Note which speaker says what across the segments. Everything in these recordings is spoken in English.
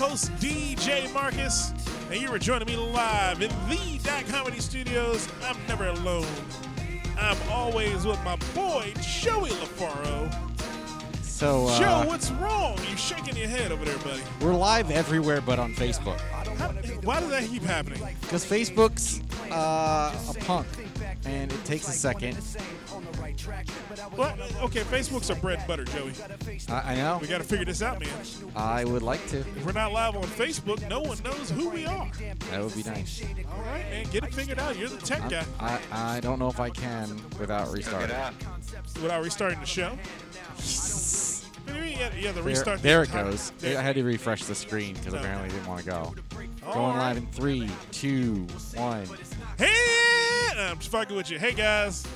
Speaker 1: host, DJ Marcus, and you are joining me live in the Dot Comedy Studios. I'm never alone. I'm always with my boy, Joey Lofaro.
Speaker 2: So uh,
Speaker 1: Joe, what's wrong? You shaking your head over there, buddy.
Speaker 2: we're live everywhere but on Facebook
Speaker 1: How, why does that keep happening?
Speaker 2: because Facebook's uh, a punk, and it takes a second.
Speaker 1: Well, okay, Facebook's our bread and butter, Joey.
Speaker 2: I, I know.
Speaker 1: We got to figure this out, man.
Speaker 2: I would like to.
Speaker 1: If we're not live on Facebook, no one knows who we are.
Speaker 2: That would be nice.
Speaker 1: All right, man, get it figured out. You're the tech guy.
Speaker 2: I, I don't know if I can without restarting.
Speaker 1: Without restarting the show. What do you mean? Yeah, yeah the
Speaker 2: There,
Speaker 1: restart.
Speaker 2: there it
Speaker 1: the entire-
Speaker 2: goes.
Speaker 1: There.
Speaker 2: I had to refresh the screen because
Speaker 1: Okay.
Speaker 2: apparently I didn't want to go.
Speaker 1: All
Speaker 2: Going
Speaker 1: right.
Speaker 2: live in three, two, one.
Speaker 1: Hey, I'm just fucking with you. Hey guys,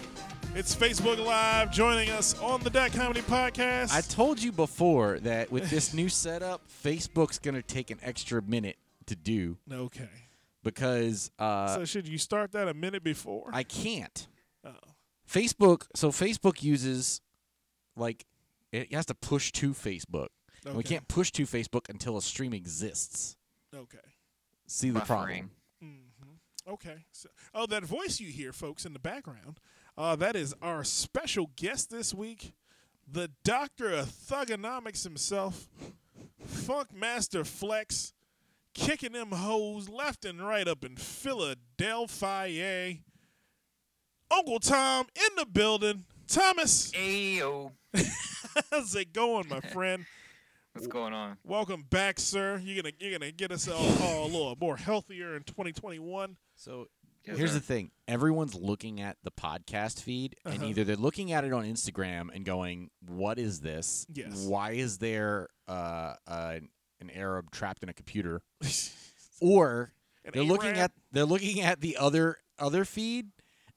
Speaker 1: it's Facebook Live joining us on the Dot Comedy Podcast.
Speaker 2: I told you before that with this new setup, Facebook's gonna take an extra minute to do
Speaker 1: okay.
Speaker 2: because uh,
Speaker 1: so should you start that a minute before?
Speaker 2: I can't.
Speaker 1: oh.
Speaker 2: Facebook, so Facebook uses like it has to push to Facebook. And we
Speaker 1: Okay.
Speaker 2: can't push to Facebook until a stream exists.
Speaker 1: Okay.
Speaker 2: See the
Speaker 3: Buffering.
Speaker 2: problem?
Speaker 1: Okay. So, oh, that voice you hear, folks, in the background, uh, that is our special guest this week, the doctor of thugonomics himself, Funk Master Flex, kicking them hoes left and right up in Philadelphia. Uncle Tom in the building. Thomas,
Speaker 3: Ayo.
Speaker 1: how's it going, my friend?
Speaker 3: What's going on?
Speaker 1: Welcome back, sir. You're gonna you're gonna get us all, all a little more healthier in 2021.
Speaker 2: So
Speaker 3: Yes,
Speaker 2: here's
Speaker 3: sir.
Speaker 2: the thing: everyone's looking at the podcast feed, and
Speaker 1: Uh-huh.
Speaker 2: either they're looking at it on Instagram and going, "What is this?
Speaker 1: Yes.
Speaker 2: Why is there uh, uh, an Arab trapped in a computer?" or
Speaker 1: An
Speaker 2: they're looking at they're looking at the other other feed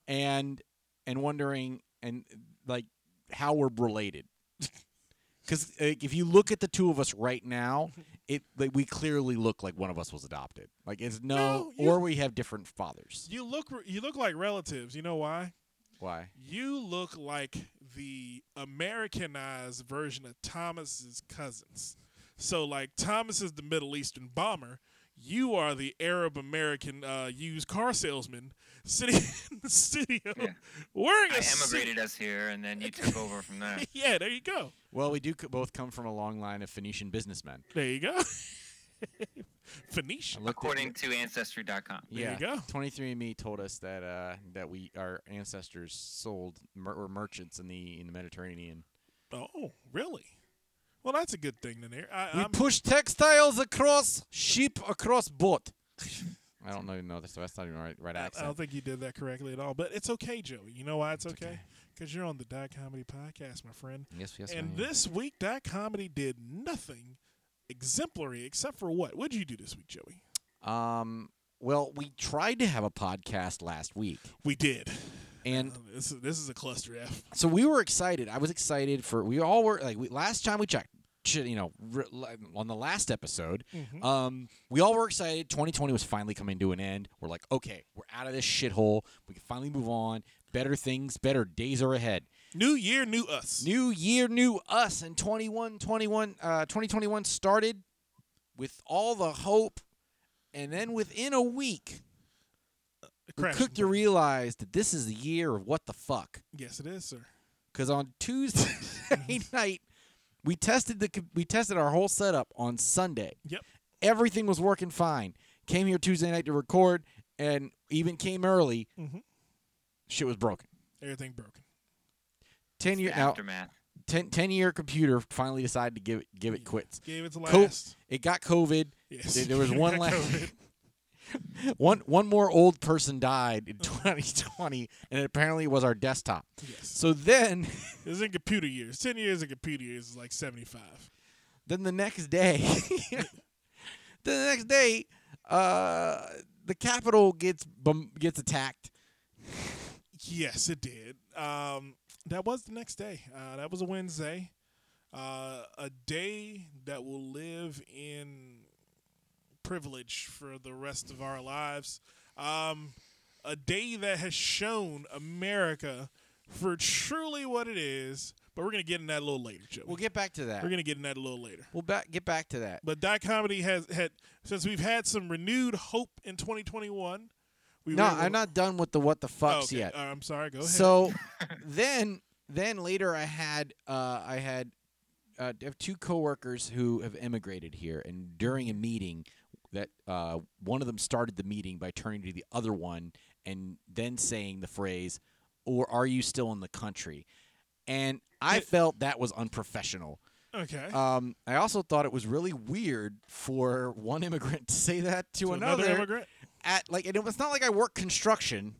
Speaker 2: and and wondering and like how we're related because if you look at the two of us right now it like we clearly look like one of us was adopted like it's no,
Speaker 1: No, you-
Speaker 2: or we have different fathers
Speaker 1: You look you look like relatives. You know why?
Speaker 2: why
Speaker 1: You look like the Americanized version of Thomas's cousins. So like Thomas is the Middle Eastern bomber. You are the Arab American uh, used car salesman sitting in the studio
Speaker 3: Yeah.
Speaker 1: wearing a
Speaker 3: I
Speaker 1: suit.
Speaker 3: emigrated us here, and then you took over from there.
Speaker 1: Yeah, there you go.
Speaker 2: well we do c- both come from a long line of phoenician businessmen
Speaker 1: There you go. Phoenician.
Speaker 2: I looked at-
Speaker 3: According to Ancestry.com.
Speaker 1: There
Speaker 2: yeah
Speaker 1: you go.
Speaker 2: 23andme told us that uh that we our ancestors sold mer- were merchants in the in the mediterranean
Speaker 1: Oh, really? Well, that's a good thing then. There, I,
Speaker 2: We
Speaker 1: I'm,
Speaker 2: push textiles across sheep across boat. I don't know. No, that's, that's not even right. Right accent.
Speaker 1: I don't think you did that correctly at all, but it's okay, Joey. You know why it's,
Speaker 2: It's
Speaker 1: okay?
Speaker 2: okay.
Speaker 1: Because you're on the Dot Comedy Podcast, my friend.
Speaker 2: yes, yes.
Speaker 1: and
Speaker 2: I am.
Speaker 1: this week, Dot Comedy did nothing exemplary except for what? What did you do this week, Joey?
Speaker 2: Um. Well, we tried to have a podcast last week,
Speaker 1: We did.
Speaker 2: and
Speaker 1: Uh, this is this is a cluster F.
Speaker 2: so we were excited. I was excited for. We all were like. We, last time we checked, shit, you know, on the last episode,
Speaker 1: Mhm.
Speaker 2: um, we all were excited. 2020 was finally coming to an end. We're like, okay, we're out of this shithole. We can finally move on. Better things, better days are ahead.
Speaker 1: New year, new us.
Speaker 2: New year, new us, and 21, 21, uh, 2021 started with all the hope, and then within a week, we
Speaker 1: Crash
Speaker 2: quick to realize that this is the year of what the fuck.
Speaker 1: Yes, it is, sir.
Speaker 2: Because on Tuesday night, we tested the we tested our whole setup on Sunday.
Speaker 1: Yep.
Speaker 2: Everything was working fine. Came here Tuesday night to record, and even came early.
Speaker 1: Mhm.
Speaker 2: Shit was broken.
Speaker 1: Everything broken.
Speaker 2: Ten year now,
Speaker 3: Aftermath.
Speaker 2: 10, 10 year computer finally decided to give it give it quits.
Speaker 1: Gave it to
Speaker 2: Co-
Speaker 1: last.
Speaker 2: It got COVID.
Speaker 1: yes.
Speaker 2: there- there was one last-
Speaker 1: COVID.
Speaker 2: One one more old person died in 2020, and apparently it apparently was our desktop.
Speaker 1: Yes.
Speaker 2: So then,
Speaker 1: This is in computer years. Ten years in computer years is like seventy-five.
Speaker 2: then the next day, then the next day, uh, the Capitol gets bum- gets attacked.
Speaker 1: Yes, it did. Um, that was the next day. Uh, that was a Wednesday. Uh, a day that will live in privilege for the rest of our lives. Um, a day that has shown America for truly what it is. But we're gonna get in that a little later, Joe.
Speaker 2: We'll get back to that.
Speaker 1: we're gonna get in that a little later.
Speaker 2: we'll back get back to that.
Speaker 1: But Dot Comedy has had since we've had some renewed hope in 2021. We
Speaker 2: No, I'm not done with the what the
Speaker 1: Oh,
Speaker 2: fucks
Speaker 1: okay.
Speaker 2: yet.
Speaker 1: Uh, I'm sorry. Go ahead.
Speaker 2: So then then later I had uh, I had uh, I have two coworkers who have immigrated here, and during a meeting that uh, one of them started the meeting by turning to the other one and then saying the phrase, "Or are you still in the country?" And I
Speaker 1: It-
Speaker 2: felt that was unprofessional.
Speaker 1: okay.
Speaker 2: Um, I also thought it was really weird for one immigrant to say that to,
Speaker 1: To
Speaker 2: another,
Speaker 1: immigrant.
Speaker 2: at like and it was not like I work construction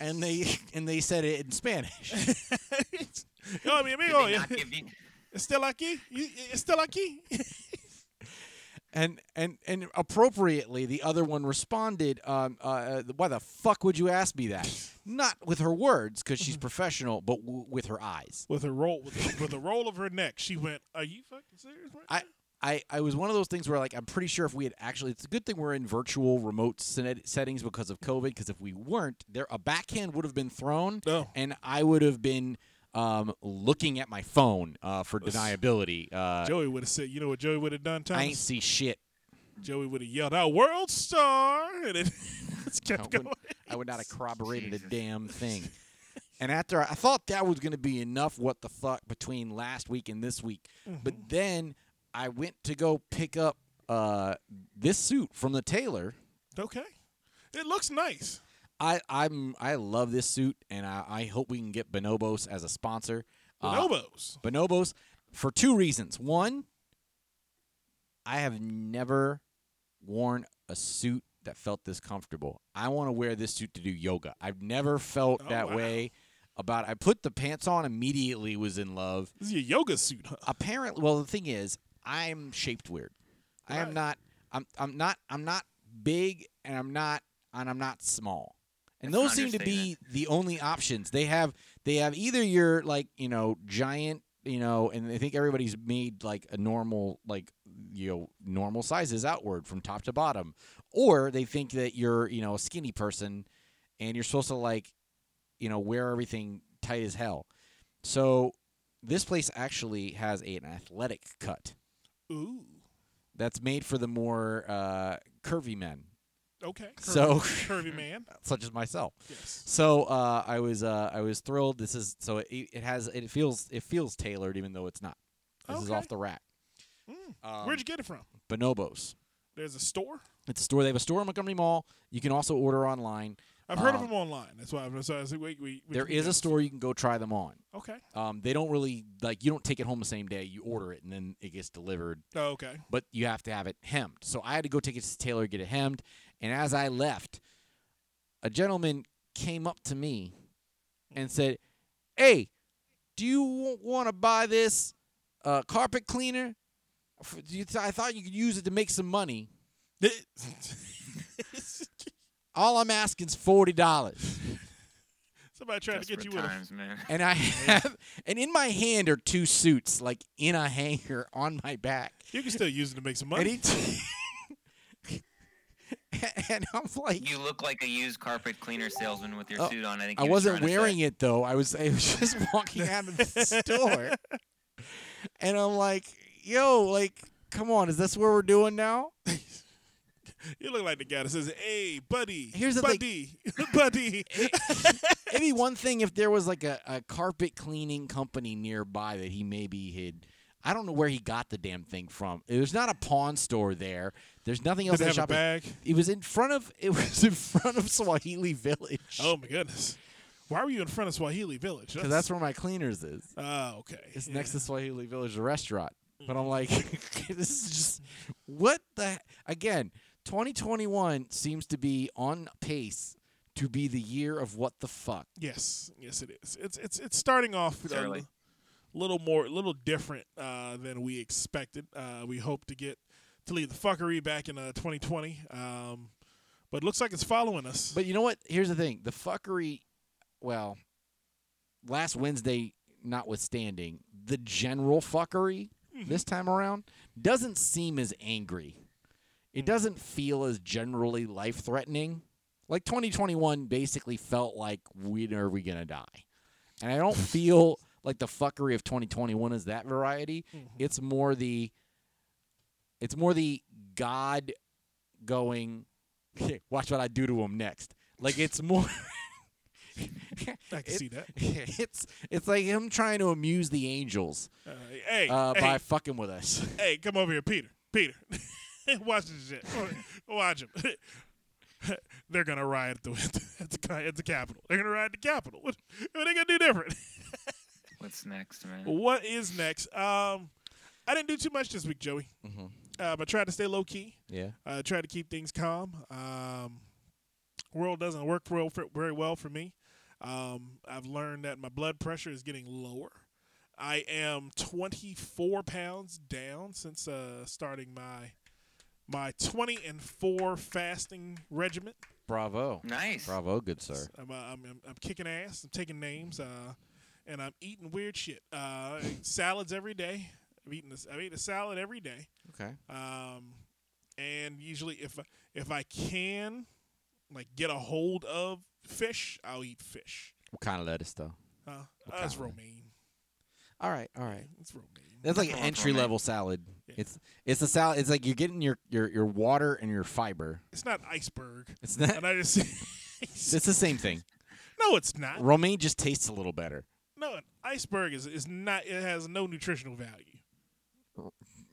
Speaker 2: and they and they said it in Spanish.
Speaker 1: Yo, mi
Speaker 3: Did
Speaker 1: amigo,
Speaker 3: they not give you?
Speaker 1: ¿está aquí? You- ¿Está aquí?
Speaker 2: And and and appropriately, the other one responded, um, uh, "Why the fuck would you ask me that?" Not with her words, because she's professional, but w- with her eyes.
Speaker 1: with a roll with a, with a roll of her neck, she went, "Are you fucking serious?" Right
Speaker 2: I,
Speaker 1: now?"
Speaker 2: I, I was one of those things where like I'm pretty sure if we had actually, it's a good thing we're in virtual remote set- settings because of COVID. Because if we weren't, there a backhand would have been thrown,
Speaker 1: No.
Speaker 2: and I would have been um, looking at my phone uh, for deniability. Uh,
Speaker 1: Joey would have said, "You know what Joey would have done,
Speaker 2: I ain't see shit.
Speaker 1: Joey would have yelled out, "World Star!" and it just
Speaker 2: I
Speaker 1: kept
Speaker 2: wouldn't-
Speaker 1: going.
Speaker 2: I would not have corroborated a damn thing. And after I thought that was going to be enough, what the fuck between last week and this week, but then I went to go pick up uh, this suit from the tailor.
Speaker 1: Okay, it looks nice.
Speaker 2: I I'm I love this suit, and I, I hope we can get Bonobos as a sponsor. Uh,
Speaker 1: Bonobos.
Speaker 2: Bonobos for two reasons. One, I have never worn a suit that felt this comfortable. I want to wear this suit to do yoga. I've never felt
Speaker 1: Oh,
Speaker 2: that
Speaker 1: wow.
Speaker 2: way about I put the pants on immediately was in love.
Speaker 1: This is a yoga suit, huh?
Speaker 2: Apparently, well the thing is, I'm shaped weird. I am not I'm I'm not I'm not big and I'm not and I'm not small. And
Speaker 3: That's
Speaker 2: those seem to be the only options. They have they have either your like, you know, giant, you know, and I think everybody's made like a normal like you know, normal sizes outward from top to bottom. Or they think that you're, you know, a skinny person and you're supposed to like, you know, wear everything tight as hell. So this place actually has an athletic cut
Speaker 1: Ooh.
Speaker 2: that's made for the more uh, curvy men,
Speaker 1: Okay. Curvy,
Speaker 2: So-
Speaker 1: curvy man.
Speaker 2: such as myself.
Speaker 1: Yes.
Speaker 2: So uh, I was uh, I was thrilled. This is so it, it has it feels it feels tailored even though it's not. This is off the rack.
Speaker 1: Mm.
Speaker 2: Um,
Speaker 1: Where'd you get it from?
Speaker 2: Bonobos.
Speaker 1: There's a store.
Speaker 2: It's a store. They have a store in Montgomery Mall. You can also order online.
Speaker 1: I've heard of
Speaker 2: Um,
Speaker 1: them online. That's why I'm so I wait, wait. which
Speaker 2: There a store you can go try them on.
Speaker 1: Okay.
Speaker 2: Um, they don't really like you don't take it home the same day. You order it and then it gets delivered.
Speaker 1: Oh, okay.
Speaker 2: but you have to have it hemmed. So I had to go take it to the tailor get it hemmed. And as I left, a gentleman came up to me and said, "Hey, do you want to buy this uh, carpet cleaner? F- do you th- I thought you could use it to make some money. All I'm asking is forty dollars."
Speaker 1: Somebody trying to get
Speaker 3: Desperate
Speaker 1: you with a
Speaker 3: times, man.
Speaker 2: And I have, and in my hand are two suits, like in a hanger on my back.
Speaker 1: You can still use it to make some
Speaker 2: And
Speaker 1: money.
Speaker 2: he, and I'm like,
Speaker 3: You look like a used carpet cleaner salesman with your
Speaker 2: Oh,
Speaker 3: suit on. I think
Speaker 2: I
Speaker 3: was
Speaker 2: wasn't
Speaker 3: trying to
Speaker 2: wearing it though. I was I was just walking out of the store, and I'm like, "Yo, like, come on, is this what we're doing now?"
Speaker 1: You look like the guy that says, "Hey, buddy,
Speaker 2: Here's the thing.
Speaker 1: buddy, buddy."
Speaker 2: It'd be one thing if there was like a, a carpet cleaning company nearby that he maybe had. I don't know where he got the damn thing from. It was not a pawn store there. There's nothing else
Speaker 1: Did
Speaker 2: in
Speaker 1: it
Speaker 2: the
Speaker 1: a
Speaker 2: shop.
Speaker 1: bag?
Speaker 2: It was in front of. It was in front of Swahili Village.
Speaker 1: Oh my goodness. Why were you in front of Swahili Village?
Speaker 2: because that's where my cleaners is.
Speaker 1: Ah, okay.
Speaker 2: It's
Speaker 1: Yeah.
Speaker 2: next to Swahili Village, the restaurant. But I'm like, this is just what the again. 2021 seems to be on pace to be the year of what the fuck.
Speaker 1: Yes, yes, it is. It's it's it's starting off
Speaker 3: It's
Speaker 1: a
Speaker 3: early.
Speaker 1: l- little more, a little different uh, than we expected. Uh, we hope to get to leave the fuckery back in uh, 2020, um, but it looks like it's following us.
Speaker 2: But you know what? Here's the thing: the fuckery. Well, last Wednesday, notwithstanding, the general fuckery
Speaker 1: Mm-hmm.
Speaker 2: this time around doesn't seem as angry. it doesn't feel as generally life threatening. Like 2021 basically felt like when are we gonna die? And I don't feel like the fuckery of 2021 is that variety.
Speaker 1: Mhm.
Speaker 2: It's more the it's more the God going watch what I do to him next. Like it's more
Speaker 1: I can
Speaker 2: it-
Speaker 1: see that.
Speaker 2: it's it's like him trying to amuse the angels
Speaker 1: Uh, hey,
Speaker 2: uh,
Speaker 1: hey,
Speaker 2: by fucking with us.
Speaker 1: hey, come over here, Peter. Peter, watch this shit. Watch him. They're gonna riot at the at the, ca- at the Capitol. They're gonna riot the Capitol. What, what are they gonna do different?
Speaker 3: What's next, man?
Speaker 1: what is next? Um, I didn't do too much this week, Joey.
Speaker 2: Mm-hmm.
Speaker 1: Um, I tried to stay low key.
Speaker 2: Yeah.
Speaker 1: I tried to keep things calm. Um, world doesn't work real for, very well for me. Um, I've learned that my blood pressure is getting lower. I am 24 pounds down since uh, starting my my 20 and 4 fasting regimen.
Speaker 2: Bravo.
Speaker 3: Nice.
Speaker 2: Bravo, good sir.
Speaker 1: I'm, uh, I'm, I'm, I'm kicking ass. I'm taking names. Uh, and I'm eating weird shit. Uh, salads every day. I'm eating this. I eat a salad every day.
Speaker 2: Okay.
Speaker 1: Um, and usually, if if I can, like get a hold of fish, I'll eat fish.
Speaker 2: What kind of lettuce though?
Speaker 1: Uh,
Speaker 2: What
Speaker 1: uh, it's romaine.
Speaker 2: All right, all right.
Speaker 1: It's romaine.
Speaker 2: That's like an
Speaker 3: Nothing wrong with
Speaker 2: entry level salad.
Speaker 1: Yeah.
Speaker 2: It's it's a salad. It's like you're getting your, your, your water and your fiber.
Speaker 1: It's not iceberg.
Speaker 2: It's not.
Speaker 1: And I just
Speaker 2: It's the same thing.
Speaker 1: no, it's not.
Speaker 2: Romaine just tastes a little better.
Speaker 1: No, an iceberg is is not. It has no nutritional value.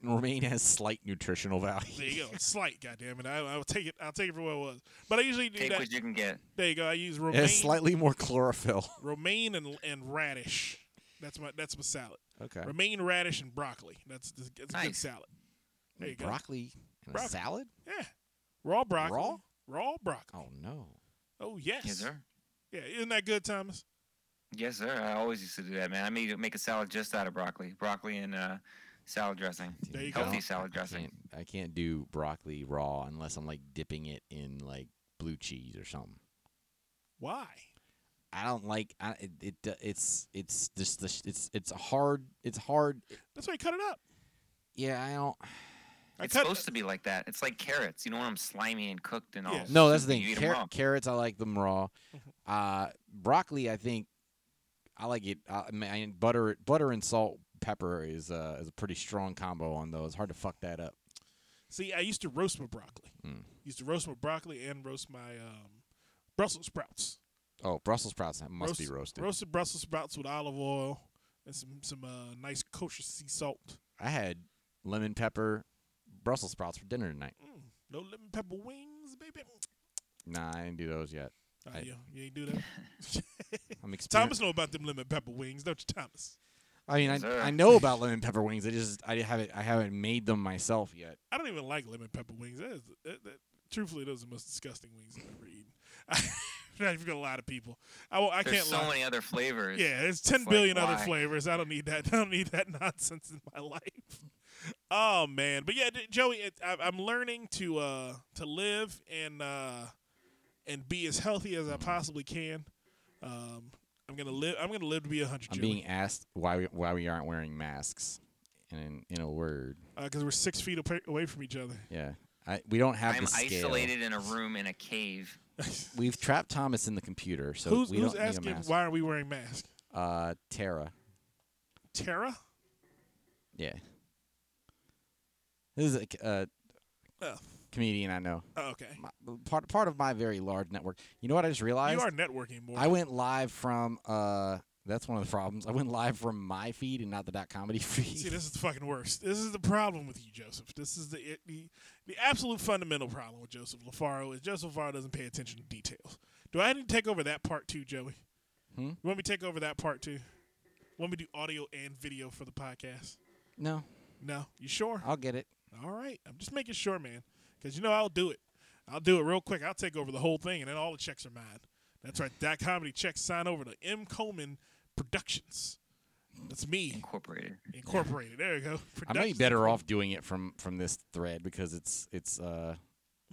Speaker 2: Romaine has slight nutritional value.
Speaker 1: There you go. It's slight. Goddamn it. I, I'll take it. I'll take it for what it was. But I usually do
Speaker 3: Take
Speaker 1: that.
Speaker 3: what you can get.
Speaker 1: There you go. I use
Speaker 2: It
Speaker 1: romaine,
Speaker 2: has slightly more chlorophyll.
Speaker 1: romaine and and radish. That's my that's my salad.
Speaker 2: Okay.
Speaker 1: Romaine, radish, and broccoli. That's that's a good
Speaker 3: Nice.
Speaker 1: salad. There you go.
Speaker 2: Broccoli and a
Speaker 1: Broccoli.
Speaker 2: salad?
Speaker 1: Yeah. Raw broccoli.
Speaker 2: Raw?
Speaker 1: Raw broccoli.
Speaker 2: Oh no.
Speaker 1: Oh yes.
Speaker 3: Yes, sir.
Speaker 1: Yeah, isn't that good, Thomas?
Speaker 3: Yes, sir. I always used to do that, man. I made make a salad just out of broccoli, broccoli and uh, salad dressing.
Speaker 1: There you.
Speaker 3: Healthy
Speaker 2: I
Speaker 3: salad
Speaker 2: I
Speaker 3: dressing.
Speaker 2: can't, I can't do broccoli raw unless I'm like dipping it in like blue cheese or something.
Speaker 1: Why?
Speaker 2: I don't like I, it, it. uh, It's it's just the sh- it's it's hard. It's hard.
Speaker 1: That's why you cut it up.
Speaker 2: Yeah, I don't.
Speaker 1: I
Speaker 3: It's
Speaker 1: cut
Speaker 3: supposed to be like that. It's like carrots. You don't want them slimy and cooked and all.
Speaker 1: Yeah.
Speaker 2: No, that's the
Speaker 3: soupy.
Speaker 2: thing.
Speaker 3: You eat 'em
Speaker 2: Car- carrots, I like them raw. Uh, broccoli, I think I like it. Uh, I mean, butter, butter and salt, pepper is uh, is a pretty strong combo on those. Hard to fuck that up.
Speaker 1: See, I used to roast my broccoli.
Speaker 2: Mm.
Speaker 1: Used to roast my broccoli and roast my um, Brussels sprouts.
Speaker 2: Oh, Brussels sprouts that must be roasted.
Speaker 1: Roasted Brussels sprouts with olive oil and some some uh, nice kosher sea salt.
Speaker 2: I had lemon pepper Brussels sprouts for dinner tonight.
Speaker 1: Mm, no lemon pepper wings, baby.
Speaker 2: Nah, I didn't do those yet.
Speaker 1: Oh,
Speaker 2: I-
Speaker 1: you, you ain't do that.
Speaker 2: I'm exper-
Speaker 1: Thomas know about them lemon pepper wings, don't you, Thomas?
Speaker 2: I mean, I, I know about lemon pepper wings. I just I haven't I haven't made them myself yet.
Speaker 1: I don't even like lemon pepper wings. That is, that, that, truthfully, those are the most disgusting wings I've ever eaten. Not even gonna lie to people. I, won't- I
Speaker 3: There's
Speaker 1: can't
Speaker 3: so
Speaker 1: lie.
Speaker 3: many other flavors.
Speaker 1: Yeah, there's ten
Speaker 3: It's like,
Speaker 1: other
Speaker 3: why?
Speaker 1: flavors. I don't need that. I don't need that nonsense in my life. Oh man, but yeah, d- Joey, it, I, I'm learning to uh to live and uh and be as healthy as I possibly can. Um, I'm gonna live. I'm gonna live to be a hundred.
Speaker 2: I'm being asked why we, why we aren't wearing masks. And in, in a word,
Speaker 1: because we're six feet away from each other.
Speaker 2: yeah, I, we don't have
Speaker 3: I'm
Speaker 2: the scale.
Speaker 3: isolated in a room in a cave.
Speaker 2: We've trapped Thomas in the computer, so
Speaker 1: who's
Speaker 2: we
Speaker 1: who's
Speaker 2: don't need a
Speaker 1: asking
Speaker 2: mask.
Speaker 1: why are we wearing masks?
Speaker 2: Uh, Tara.
Speaker 1: Tara?
Speaker 2: Yeah. This is a c- uh,
Speaker 1: Oh,
Speaker 2: comedian I know.
Speaker 1: oh, okay.
Speaker 2: My, part part of my very large network. You know what I just realized?
Speaker 1: You are networking more.
Speaker 2: I went live from. Uh, that's one of the problems. I went live from my feed and not the dot comedy feed.
Speaker 1: See, this is the fucking worst. This is the problem with you, Joseph. This is the the, the absolute fundamental problem with Joseph Lofaro is Joseph Lofaro doesn't pay attention to details. Do I need to take over that part too, Joey?
Speaker 2: Hmm?
Speaker 1: You want me to take over that part too? Want me to do audio and video for the podcast?
Speaker 2: no,
Speaker 1: No, you sure?
Speaker 2: I'll get it.
Speaker 1: All right, I'm just making sure, man, because you know I'll do it. I'll do it real quick. I'll take over the whole thing, and then all the checks are mine. That's right. That comedy checks sign over to M. Coleman Productions. That's me
Speaker 3: Incorporated.
Speaker 1: incorporated. There you go.
Speaker 2: I might be
Speaker 1: Productions
Speaker 2: better off doing it from from this thread because it's it's uh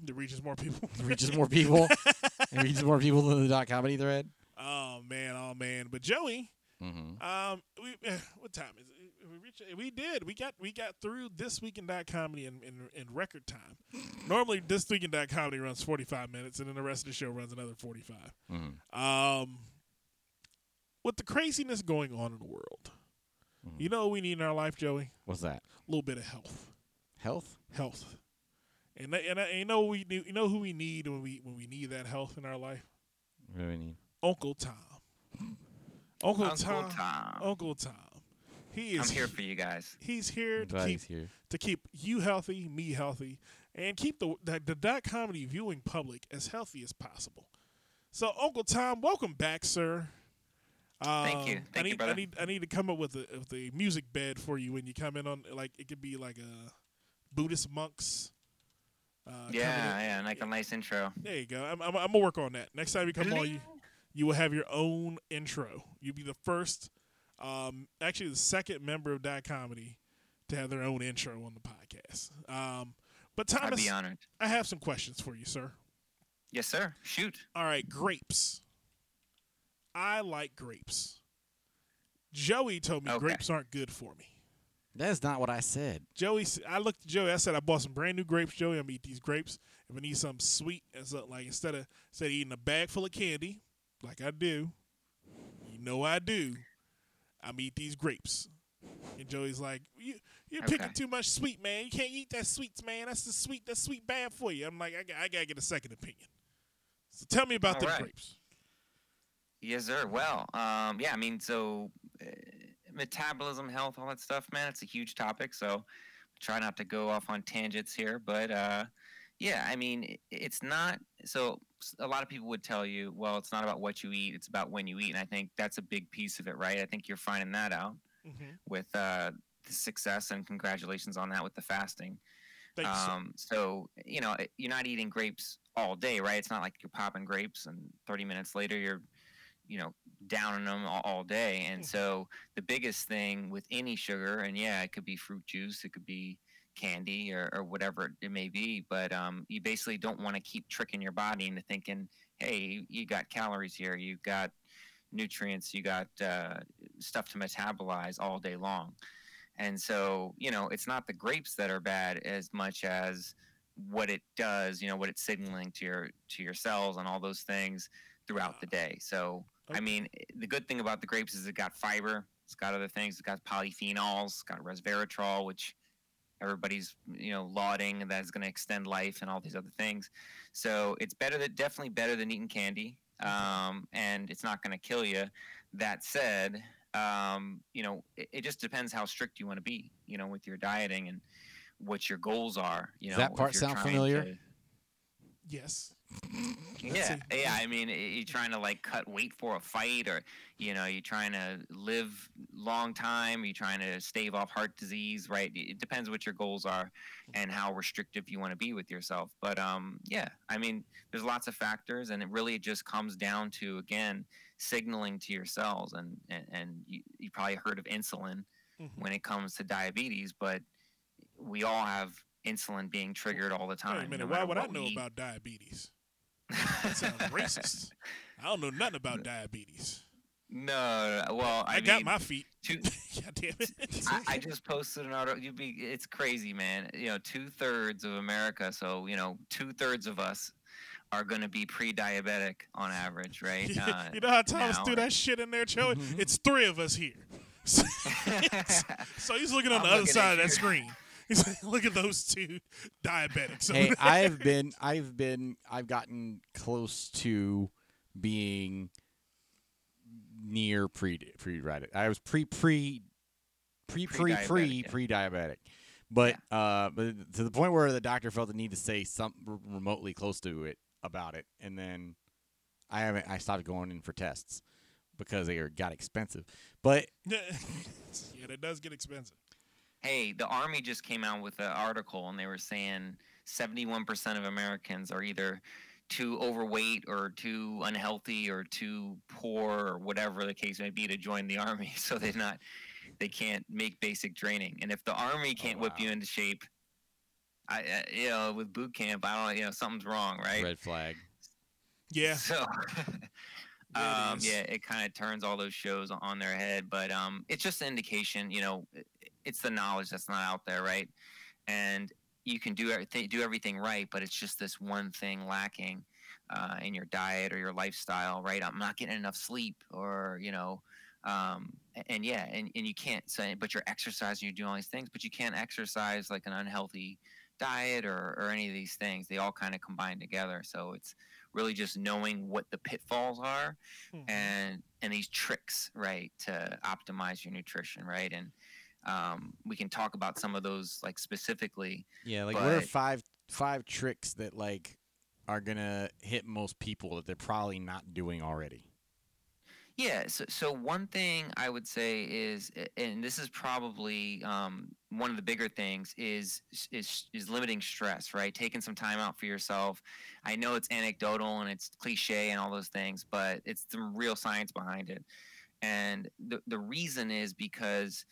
Speaker 1: It reaches more people.
Speaker 2: it reaches more people. it reaches more people than the dot comedy thread.
Speaker 1: oh man, oh man. But Joey,
Speaker 2: Mm-hmm.
Speaker 1: um, we eh, what time is it? We reached, we did. We got we got through this week in dot comedy in, in in record time. Normally, this week in dot comedy runs forty five minutes, and then the rest of the show runs another forty five.
Speaker 2: Mhm.
Speaker 1: Um, with the craziness going on in the world,
Speaker 2: Mhm.
Speaker 1: you know what we need in our life, Joey?
Speaker 2: What's that?
Speaker 1: A little bit of health,
Speaker 2: Health?
Speaker 1: health. And th- and, I- and you know we need, you know who we need when we when we need that health in our life?
Speaker 2: What do we need?
Speaker 1: Uncle Tom. Uncle,
Speaker 3: Uncle
Speaker 1: Tom.
Speaker 3: Tom.
Speaker 1: Uncle Tom. He is
Speaker 3: I'm here for you guys.
Speaker 1: He's here to keep
Speaker 2: here.
Speaker 1: to keep you healthy, me healthy, and keep the the, the dot comedy viewing public as healthy as possible. So, Uncle Tom, welcome back, sir.
Speaker 3: Thank you.
Speaker 1: Um,
Speaker 3: Thank
Speaker 1: I
Speaker 3: you,
Speaker 1: need, I need I need to come up with a with a music bed for you when you come in on like it could be like a Buddhist monks. Uh,
Speaker 3: Yeah, yeah, like a nice intro.
Speaker 1: There you go. I'm, I'm, I'm gonna work on that. Next time you come on, you you will have your own intro. You'll be the first, um, actually the second member of Dot Comedy to have their own intro on the podcast. Um, but
Speaker 3: I'd
Speaker 1: Thomas,
Speaker 3: be honored.
Speaker 1: I have some questions for you, sir.
Speaker 3: Yes, sir. Shoot.
Speaker 1: All right, grapes. I like grapes. Joey told me
Speaker 3: Okay.
Speaker 1: grapes aren't good for me.
Speaker 2: That's not what I said.
Speaker 1: Joey, I looked at Joey. I said, I bought some brand new grapes. Joey, I'm gonna eat these grapes. If I need something sweet, and so, like instead of instead of eating a bag full of candy, like I do, you know I do, I'm eat these grapes. And Joey's like, you, you're picking
Speaker 3: Okay.
Speaker 1: too much sweet, man. You can't eat that sweets, man. That's the sweet. That's sweet bad for you. I'm like, I, got- I gotta get a second opinion. So tell me about
Speaker 3: All
Speaker 1: the
Speaker 3: right.
Speaker 1: grapes.
Speaker 3: Yes, sir. Well, um, yeah, I mean, so uh, metabolism, health, all that stuff, man, it's a huge topic. So try not to go off on tangents here, but uh, yeah, I mean, it's not. So a lot of people would tell you, well, it's not about what you eat; it's about when you eat. And I think that's a big piece of it, right? I think you're finding that out
Speaker 1: Mm-hmm.
Speaker 3: with uh, the success, and congratulations on that with the fasting. Um, so you know, you're not eating grapes all day, right? It's not like you're popping grapes and 30 minutes later you're, you know, downing them all, all day. And
Speaker 1: Mhm.
Speaker 3: so the biggest thing with any sugar, and yeah, it could be fruit juice, it could be candy or, or whatever it may be, but um, you basically don't want to keep tricking your body into thinking, hey, you, you got calories here, you've got nutrients, you got uh, stuff to metabolize all day long. And so, you know, it's not the grapes that are bad as much as what it does, you know, what it's signaling to your to your cells and all those things throughout the day. So,
Speaker 1: Okay.
Speaker 3: I mean, the good thing about the grapes is it got fiber, it's got other things, it's got polyphenols, it's got resveratrol, which everybody's you know lauding and that is going to extend life and all these other things. So it's better than definitely better than eating candy, um, and it's not going to kill you. That said, um, you know, it, it just depends how strict you want to be, you know, with your dieting and what your goals are. You
Speaker 2: Does
Speaker 3: know,
Speaker 2: that part
Speaker 3: you're
Speaker 2: sound familiar?
Speaker 3: to-
Speaker 1: yes.
Speaker 3: Yeah,
Speaker 1: a-
Speaker 3: yeah. I mean, you're trying to like cut weight for a fight, or you know, you're trying to live long time. You're trying to stave off heart disease, right? It depends what your goals are and how restrictive you want to be with yourself. But um, yeah, I mean, there's lots of factors, and it really just comes down to again signaling to your cells, and and, and you, you probably heard of insulin
Speaker 1: Mhm.
Speaker 3: when it comes to diabetes, but we all have insulin being triggered all the time.
Speaker 1: Wait a minute.
Speaker 3: no
Speaker 1: Why would I know
Speaker 3: eat.
Speaker 1: about diabetes? That sounds racist. I don't know nothing about diabetes.
Speaker 3: No, no, well,
Speaker 1: I,
Speaker 3: I,
Speaker 1: got my feet.
Speaker 3: two,
Speaker 1: God damn it.
Speaker 3: I, I just posted an article. You'd be, it's crazy, man. You know, two thirds of America, so you know, two thirds of us are going to be pre-diabetic on average, right? Uh,
Speaker 1: you know how Thomas
Speaker 3: now.
Speaker 1: threw that shit in there, Joey?
Speaker 2: Mhm.
Speaker 1: It's three of us here. so he's looking on
Speaker 3: I'm
Speaker 1: the other side
Speaker 3: at
Speaker 1: of that screen. He's like, look at those two diabetics.
Speaker 2: hey, I've been, I've been, I've gotten close to being near pre pre diabetic. I was pre pre pre pre pre
Speaker 3: Pre-diabetic, yeah.
Speaker 2: but uh, but to the point where the doctor felt the need to say something remotely close to it about it, and then I haven't. I stopped going in for tests because they are, got expensive. But
Speaker 1: yeah, it does get expensive.
Speaker 3: Hey, the army just came out with an article, and they were saying 71% of Americans are either too overweight or too unhealthy or too poor or whatever the case may be to join the army. So they're not, they can't make basic training. And if the army can't whip you into shape, I, uh, you know, with boot camp, I don't, you know, something's wrong, right?
Speaker 2: red flag.
Speaker 1: Yeah.
Speaker 3: So,
Speaker 1: Yeah, it
Speaker 3: um,
Speaker 1: is.
Speaker 3: yeah, it kind of turns all those shows on their head. But um, it's just an indication, you know, it's the knowledge that's not out there, right? And you can do everything do everything right, but it's just this one thing lacking uh, in your diet or your lifestyle, right? I'm not getting enough sleep, or you know, um, and yeah, and, and you can't say, but you're exercising, you're doing all these things, but you can't exercise like an unhealthy diet or, or any of these things. They all kind of combine together. So it's really just knowing what the pitfalls are
Speaker 1: Mhm.
Speaker 3: and and these tricks, right, to optimize your nutrition, right? And um, we can talk about some of those like specifically.
Speaker 2: Yeah, like what are five five tricks that like are gonna hit most people that they're probably not doing already?
Speaker 3: Yeah. So, so one thing I would say is, and this is probably um, one of the bigger things, is is is limiting stress. Right, taking some time out for yourself. I know it's anecdotal and it's cliche and all those things, but it's some real science behind it. And the the reason is because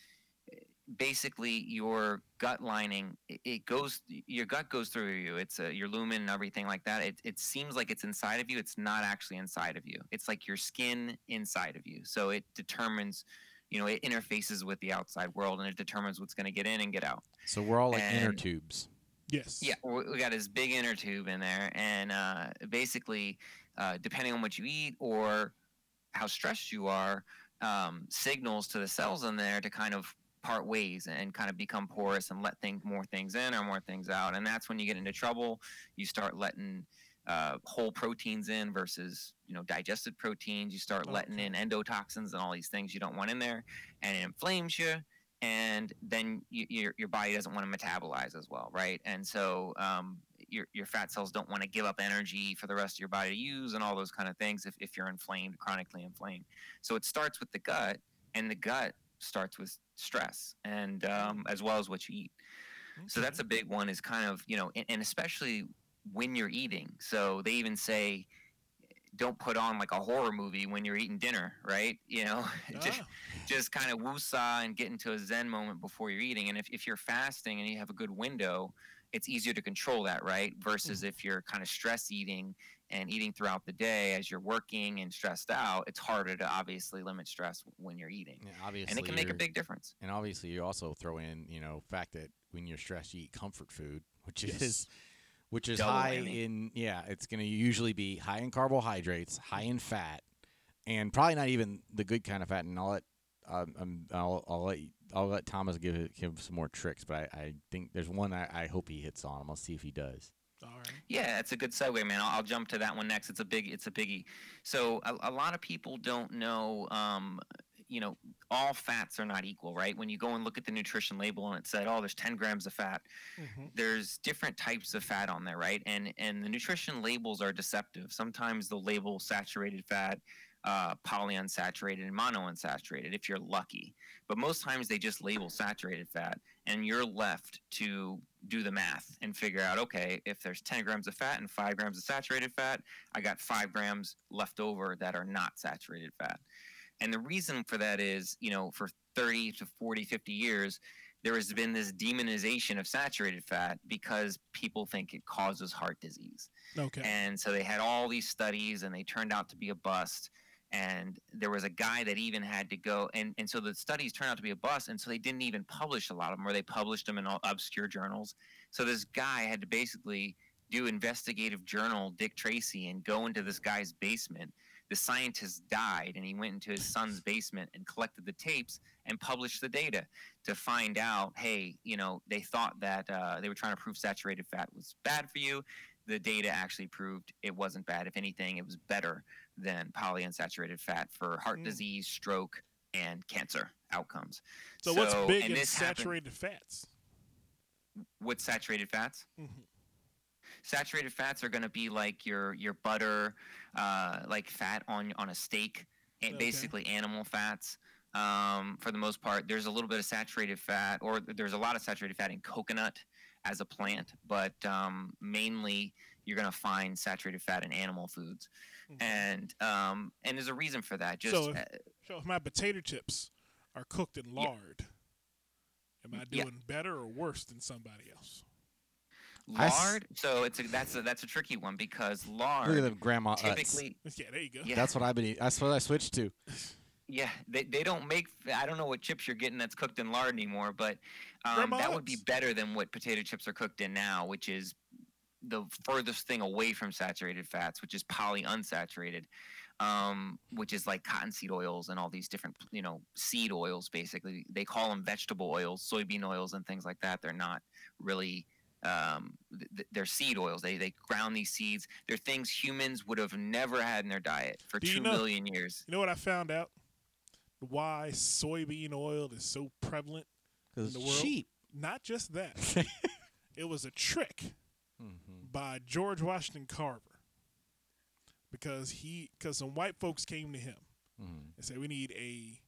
Speaker 3: basically your gut lining it, it goes your gut goes through you. It's uh, your lumen and everything like that. It, it seems like it's inside of you. It's not actually inside of you. It's like your skin inside of you. So it determines you know it interfaces with the outside world and it determines what's going to get in and get out.
Speaker 2: So we're all like inner tubes.
Speaker 1: Yes.
Speaker 3: yeah, we we got this big inner tube in there, and uh, basically, uh, depending on what you eat or how stressed you are, um, signals to the cells in there to kind of part ways and kind of become porous and let things more things in or more things out, and that's when you get into trouble. You start letting uh, whole proteins in versus you know digested proteins. You start letting in endotoxins and all these things you don't want in there, and it inflames you and then you, your your body doesn't want to metabolize as well, right? And so um, your your fat cells don't want to give up energy for the rest of your body to use, and all those kind of things if, if you're inflamed, chronically inflamed. So it starts with the gut, and the gut starts with stress, and um, as well as what you eat. So that's a big one. Is kind of you know, and, and especially when you're eating. So they even say. Don't put on like a horror movie when you're eating dinner, right? You know, just
Speaker 1: Ah,
Speaker 3: just kind of woosah and get into a zen moment before you're eating. And if, if you're fasting and you have a good window, it's easier to control that, right? Versus if you're kind of stress eating and eating throughout the day as you're working and stressed out, it's harder to obviously limit stress when you're eating.
Speaker 2: Yeah, obviously,
Speaker 3: And it can make a big difference.
Speaker 2: And obviously, you also throw in, you know, fact that when you're stressed, you eat comfort food, which
Speaker 1: Yes.
Speaker 2: is, which is
Speaker 3: Double
Speaker 2: high
Speaker 3: whammy.
Speaker 2: in, yeah, it's going to usually be high in carbohydrates, high in fat, and probably not even the good kind of fat. And I'll let, um, um, I'll, I'll let, you- I'll let Thomas give give some more tricks, but I, I think there's one I, I hope he hits on. Gonna see if he does.
Speaker 1: All right.
Speaker 3: Yeah, it's a good segue, man. I'll, I'll jump to that one next. It's a big, it's a biggie. So a, a lot of people don't know, um, you know, all fats are not equal, right? When you go and look at the nutrition label and it said, oh, there's 10 grams of fat,
Speaker 1: Mhm.
Speaker 3: there's different types of fat on there, right? And and the nutrition labels are deceptive. Sometimes they'll label saturated fat, uh, polyunsaturated, and monounsaturated if you're lucky. But most times they just label saturated fat, and you're left to do the math and figure out, okay, if there's 10 grams of fat and five grams of saturated fat, I got five grams left over that are not saturated fat. And the reason for that is, you know, for 30 to 40, 50 years, there has been this demonization of saturated fat because people think it causes heart disease.
Speaker 1: Okay.
Speaker 3: And so they had all these studies and they turned out to be a bust. And there was a guy that even had to go, and, and so the studies turned out to be a bust. And so they didn't even publish a lot of them, or they published them in obscure journals. So this guy had to basically do investigative journal Dick Tracy and go into this guy's basement. The scientist died, and he went into his son's basement and collected the tapes and published the data to find out hey, you know, they thought that uh, they were trying to prove saturated fat was bad for you. The data actually proved it wasn't bad. If anything, it was better than polyunsaturated fat for heart
Speaker 1: Mm.
Speaker 3: disease, stroke, and cancer outcomes.
Speaker 1: so, what's big in
Speaker 3: this happened-
Speaker 1: saturated fats?
Speaker 3: What's saturated fats?
Speaker 1: Mhm.
Speaker 3: saturated fats are going to be like your your butter, uh, like fat on on a steak, and
Speaker 1: Okay.
Speaker 3: basically animal fats. Um, for the most part, there's a little bit of saturated fat, or there's a lot of saturated fat in coconut as a plant, but um, mainly you're going to find saturated fat in animal foods,
Speaker 1: Mhm.
Speaker 3: and um, and there's a reason for that. Just
Speaker 1: So if-
Speaker 3: uh,
Speaker 1: So if my potato chips are cooked in
Speaker 3: Yeah.
Speaker 1: lard, am I
Speaker 3: Yeah.
Speaker 1: doing better or worse than somebody else?
Speaker 2: I s-
Speaker 3: lard, so it's a that's a that's a tricky one because lard
Speaker 2: Look at them grandma Utz.
Speaker 3: typically
Speaker 1: Yeah, there you go.
Speaker 3: Yeah.
Speaker 2: That's what I've been. eating. That's what I switched to.
Speaker 3: Yeah, they, they don't make. I don't know what chips you're getting that's cooked in lard anymore, but um, that would be better than what potato chips are cooked in now, which is the furthest thing away from saturated fats, which is polyunsaturated, um, which is like cottonseed oils and all these different, you know, seed oils. Basically, they call them vegetable oils, soybean oils, and things like that. They're not really. Um, th- th- they're seed oils. They they ground these seeds. They're things humans would have never had in their diet for
Speaker 1: Do you
Speaker 3: two
Speaker 1: know-
Speaker 3: million years.
Speaker 1: You know what I found out? Why soybean oil is so prevalent?
Speaker 2: Because
Speaker 1: the
Speaker 2: it's
Speaker 1: world?
Speaker 2: cheap.
Speaker 1: Not just that. it was a trick. By George Washington Carver. Because he because some white folks came to him
Speaker 2: Mhm.
Speaker 1: and said we need a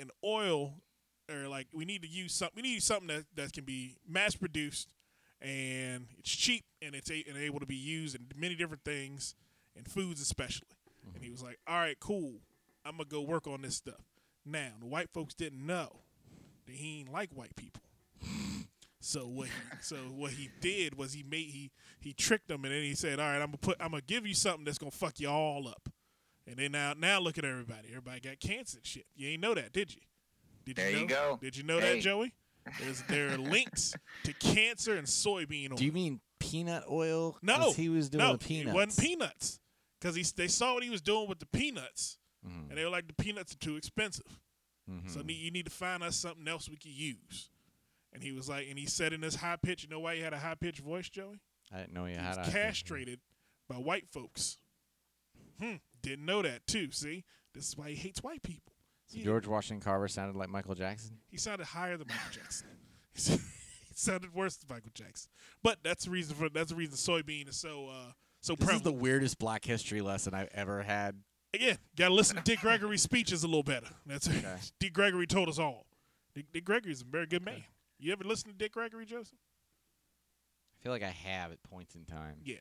Speaker 1: an oil or like we need to use something we need something that, that can be mass produced and it's cheap and it's a, and able to be used in many different things and foods especially and he was like all right cool i'm gonna go work on this stuff now the white folks didn't know that he ain't like white people so what he, so what he did was he made he he tricked them and then he said all right i'm gonna put i'm gonna give you something that's gonna fuck you all up and then now, now look at everybody. Everybody got cancer and shit. You ain't know that, did you? Did
Speaker 3: There
Speaker 1: you,
Speaker 3: you
Speaker 1: know?
Speaker 3: go.
Speaker 1: Did you know
Speaker 3: Hey.
Speaker 1: that, Joey? There's, there are links to cancer and soybean oil.
Speaker 2: Do you mean peanut oil?
Speaker 1: No,
Speaker 2: he was doing
Speaker 1: no,
Speaker 2: the peanuts.
Speaker 1: it wasn't peanuts. Because he they saw what he was doing with the peanuts,
Speaker 2: Mhm.
Speaker 1: and they were like, the peanuts are too expensive. So
Speaker 2: Mhm.
Speaker 1: ne- you need to find us something else we could use. And he was like, and he said in this high pitch, you know why he had a high pitched voice, Joey?
Speaker 2: I didn't know you
Speaker 1: He
Speaker 2: had
Speaker 1: was castrated by white folks. Hmm, didn't know that too. See, this is why he hates white people.
Speaker 2: So
Speaker 1: Yeah.
Speaker 2: George Washington Carver sounded like Michael Jackson.
Speaker 1: He sounded higher than Michael Jackson. he sounded worse than Michael Jackson. But that's the reason for that's the reason soybean is so uh so
Speaker 2: This is the weirdest Black History lesson I've ever had.
Speaker 1: Again, gotta listen to Dick Gregory's speeches a little better. That's
Speaker 2: Okay.
Speaker 1: Dick Gregory told us all. Dick, Dick Gregory's a very good man. You ever listen to Dick Gregory, Joseph?
Speaker 2: I feel like I have at points in time.
Speaker 1: Yeah.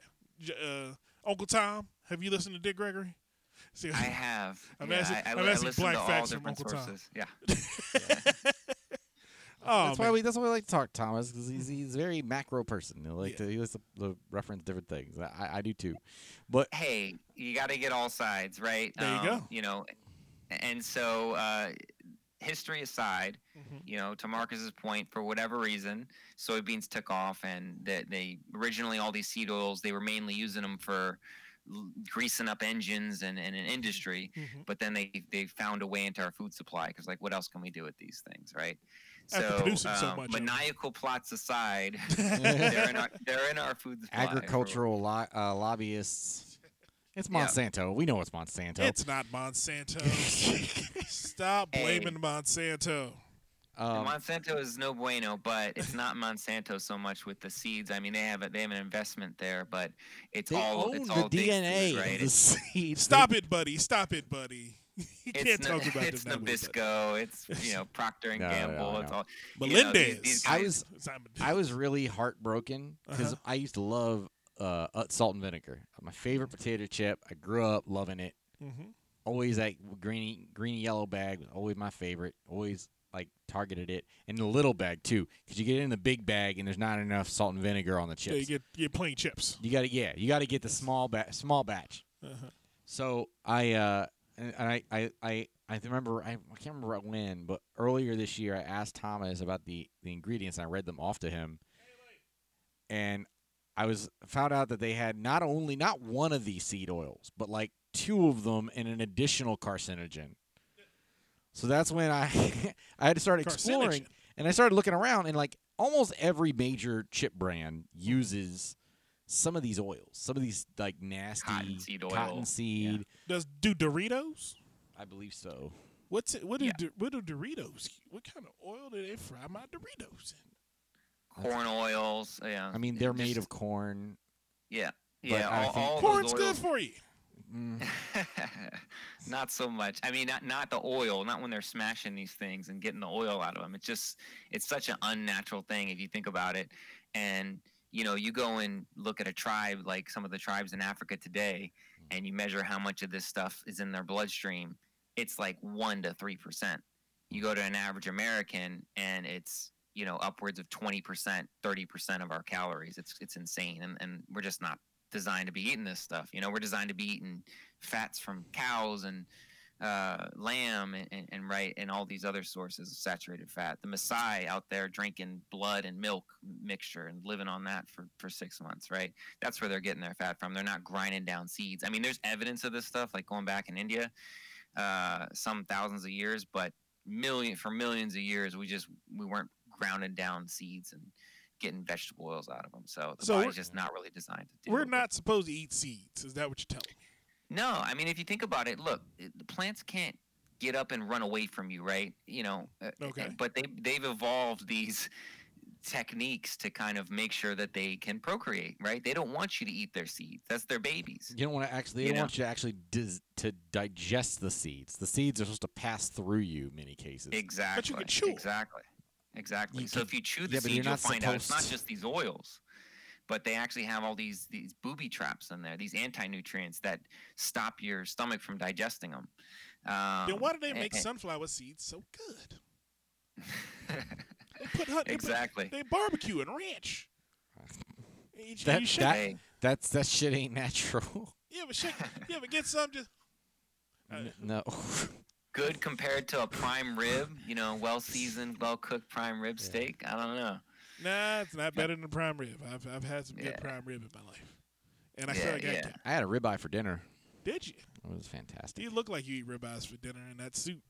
Speaker 1: Uh, Uncle Tom, have you listened to Dick Gregory? See,
Speaker 3: I have.
Speaker 1: I'm
Speaker 3: yeah,
Speaker 1: asking-
Speaker 3: I, I,
Speaker 1: I'm
Speaker 3: li- I
Speaker 1: black
Speaker 3: to all
Speaker 1: facts from
Speaker 3: different
Speaker 1: Uncle Tom.
Speaker 3: sources. Yeah.
Speaker 1: oh,
Speaker 2: that's why we. That's why we like to talk, Thomas, because he's he's a very macro person. He like
Speaker 1: Yeah.
Speaker 2: to he likes to, to reference different things. I, I do too, but
Speaker 3: Hey, you got to get all sides, right?
Speaker 1: There you
Speaker 3: Um,
Speaker 1: go.
Speaker 3: You know, and so uh, history aside,
Speaker 1: Mhm.
Speaker 3: you know, to Marcus's point, for whatever reason, soybeans took off, and that they originally all these seed oils they were mainly using them for greasing up engines and, and an industry.
Speaker 1: Mhm.
Speaker 3: But then they they found a way into our food supply because like what else can we do with these things, right?
Speaker 1: After
Speaker 3: So,
Speaker 1: producing so
Speaker 3: um,
Speaker 1: much of 'em.
Speaker 3: maniacal plots aside, they're in our they're in our food supply.
Speaker 2: agricultural lo- uh, lobbyists. It's
Speaker 3: Yeah.
Speaker 2: Monsanto. We know it's Monsanto.
Speaker 1: It's not Monsanto. Stop
Speaker 3: Hey.
Speaker 1: blaming Monsanto.
Speaker 2: um,
Speaker 3: Monsanto is no bueno, but it's not Monsanto so much with the seeds. I mean, they have a, they have an investment there, but it's
Speaker 2: they
Speaker 3: all
Speaker 2: own
Speaker 3: it's
Speaker 2: the
Speaker 3: all big
Speaker 2: DNA
Speaker 3: food, right?
Speaker 2: of the
Speaker 3: It's,
Speaker 2: seeds.
Speaker 1: Stop it, buddy. Stop it, buddy. you
Speaker 3: it's
Speaker 1: can't
Speaker 3: Na-
Speaker 1: talk about
Speaker 3: it's
Speaker 1: them that way, buddy.
Speaker 3: Nabisco. It's you know Procter and
Speaker 2: No, no,
Speaker 3: Gamble.
Speaker 2: no.
Speaker 3: It's all
Speaker 1: Mondelez.
Speaker 3: you know, these- these
Speaker 2: I
Speaker 3: guys-
Speaker 2: was I was really heartbroken because
Speaker 1: Uh-huh.
Speaker 2: I used to love uh, uh, salt and vinegar. My favorite potato chip. I grew up loving it.
Speaker 1: Mhm.
Speaker 2: Always that greeny, greeny yellow bag was always my favorite. Always like targeted it, in the little bag too, because you get it in the big bag and there's not enough salt and vinegar on the
Speaker 1: Yeah, you
Speaker 2: chips.
Speaker 1: get you get plain chips.
Speaker 2: You got to yeah, you got to get the small ba- small batch.
Speaker 1: Uh-huh.
Speaker 2: So I uh and and I I I, I remember I, I can't remember when, but earlier this year I asked Thomas about the the ingredients and I read them off to him, and I was found out that they had not only not one of these seed oils, but like two of them and an additional carcinogen. So that's when I I had to start exploring and I started looking around and like almost every major chip brand uses some of these oils, some of these like nasty
Speaker 3: Cottonseed oil.
Speaker 2: cottonseed.
Speaker 1: Does do Doritos?
Speaker 2: I believe so.
Speaker 1: What's it? What do
Speaker 3: Yeah.
Speaker 1: Do- what do Doritos? What kind of oil do they fry my Doritos in?
Speaker 3: Corn oils. Yeah.
Speaker 2: I mean, they're made of corn.
Speaker 3: yeah. Yeah,
Speaker 2: I
Speaker 3: all,
Speaker 2: think-
Speaker 3: all those
Speaker 1: Corn's good
Speaker 3: oils-
Speaker 1: for you.
Speaker 2: Mm,
Speaker 3: not so much. I mean, not not the oil, not when they're smashing these things and getting the oil out of them. It's just it's such an unnatural thing if you think about it. And you know, you go and look at a tribe like some of the tribes in Africa today, and you measure how much of this stuff is in their bloodstream. It's like one to three percent. You go to an average American, and it's you know upwards of twenty percent, thirty percent of our calories. It's it's insane, and and we're just not designed to be eating this stuff. You know, we're designed to be eating fats from cows and uh, lamb and, and, and right and all these other sources of saturated fat. The Maasai out there drinking blood and milk mixture and living on that for, for six months, right? That's where they're getting their fat from. They're not grinding down seeds. I mean, there's evidence of this stuff, like going back in India, uh, some thousands of years, but million for millions of years, we just we weren't grounding down seeds and getting vegetable oils out of them. So the
Speaker 1: So
Speaker 3: body's just not really designed to do.
Speaker 1: We're
Speaker 3: it.
Speaker 1: not supposed to eat seeds. Is that what you're telling me?
Speaker 3: No, I mean, if you think about it, look, the plants can't get up and run away from you, right? You know, uh,
Speaker 1: Okay.
Speaker 3: But they they've evolved these techniques to kind of make sure that they can procreate, right? They don't want you to eat their seeds. That's their babies.
Speaker 2: You don't want to actually. They
Speaker 3: You
Speaker 2: don't
Speaker 3: know?
Speaker 2: want you to actually dis- to digest the seeds. The seeds are supposed to pass through you. in Many cases.
Speaker 3: Exactly.
Speaker 1: can chew 'em.
Speaker 3: Exactly. Exactly.
Speaker 2: You
Speaker 3: so
Speaker 2: can-
Speaker 3: if you chew the
Speaker 2: yeah, but you're
Speaker 3: seeds, you'll find out it's not just these oils, but they actually have all these these booby traps in there, these anti-nutrients that stop your stomach from digesting them. Um,
Speaker 1: then why do they make
Speaker 3: a-
Speaker 1: sunflower seeds so good? They put hot, they put-
Speaker 3: exactly.
Speaker 1: They barbecue and ranch. You,
Speaker 2: That-
Speaker 1: you shake,
Speaker 2: that- That's that shit ain't natural.
Speaker 1: Yeah, but shake, you ever get some just Uh,
Speaker 2: no.
Speaker 3: good compared to a prime rib, you know, well seasoned, well cooked prime rib
Speaker 2: Yeah.
Speaker 3: steak. I don't know.
Speaker 1: Nah, it's not better than prime rib. I've I've had some good prime rib in my life, and I
Speaker 3: Yeah,
Speaker 1: still got
Speaker 3: yeah.
Speaker 1: that.
Speaker 2: I had a ribeye for dinner.
Speaker 1: Did you?
Speaker 2: It was fantastic.
Speaker 1: You look like you eat ribeyes for dinner in that suit,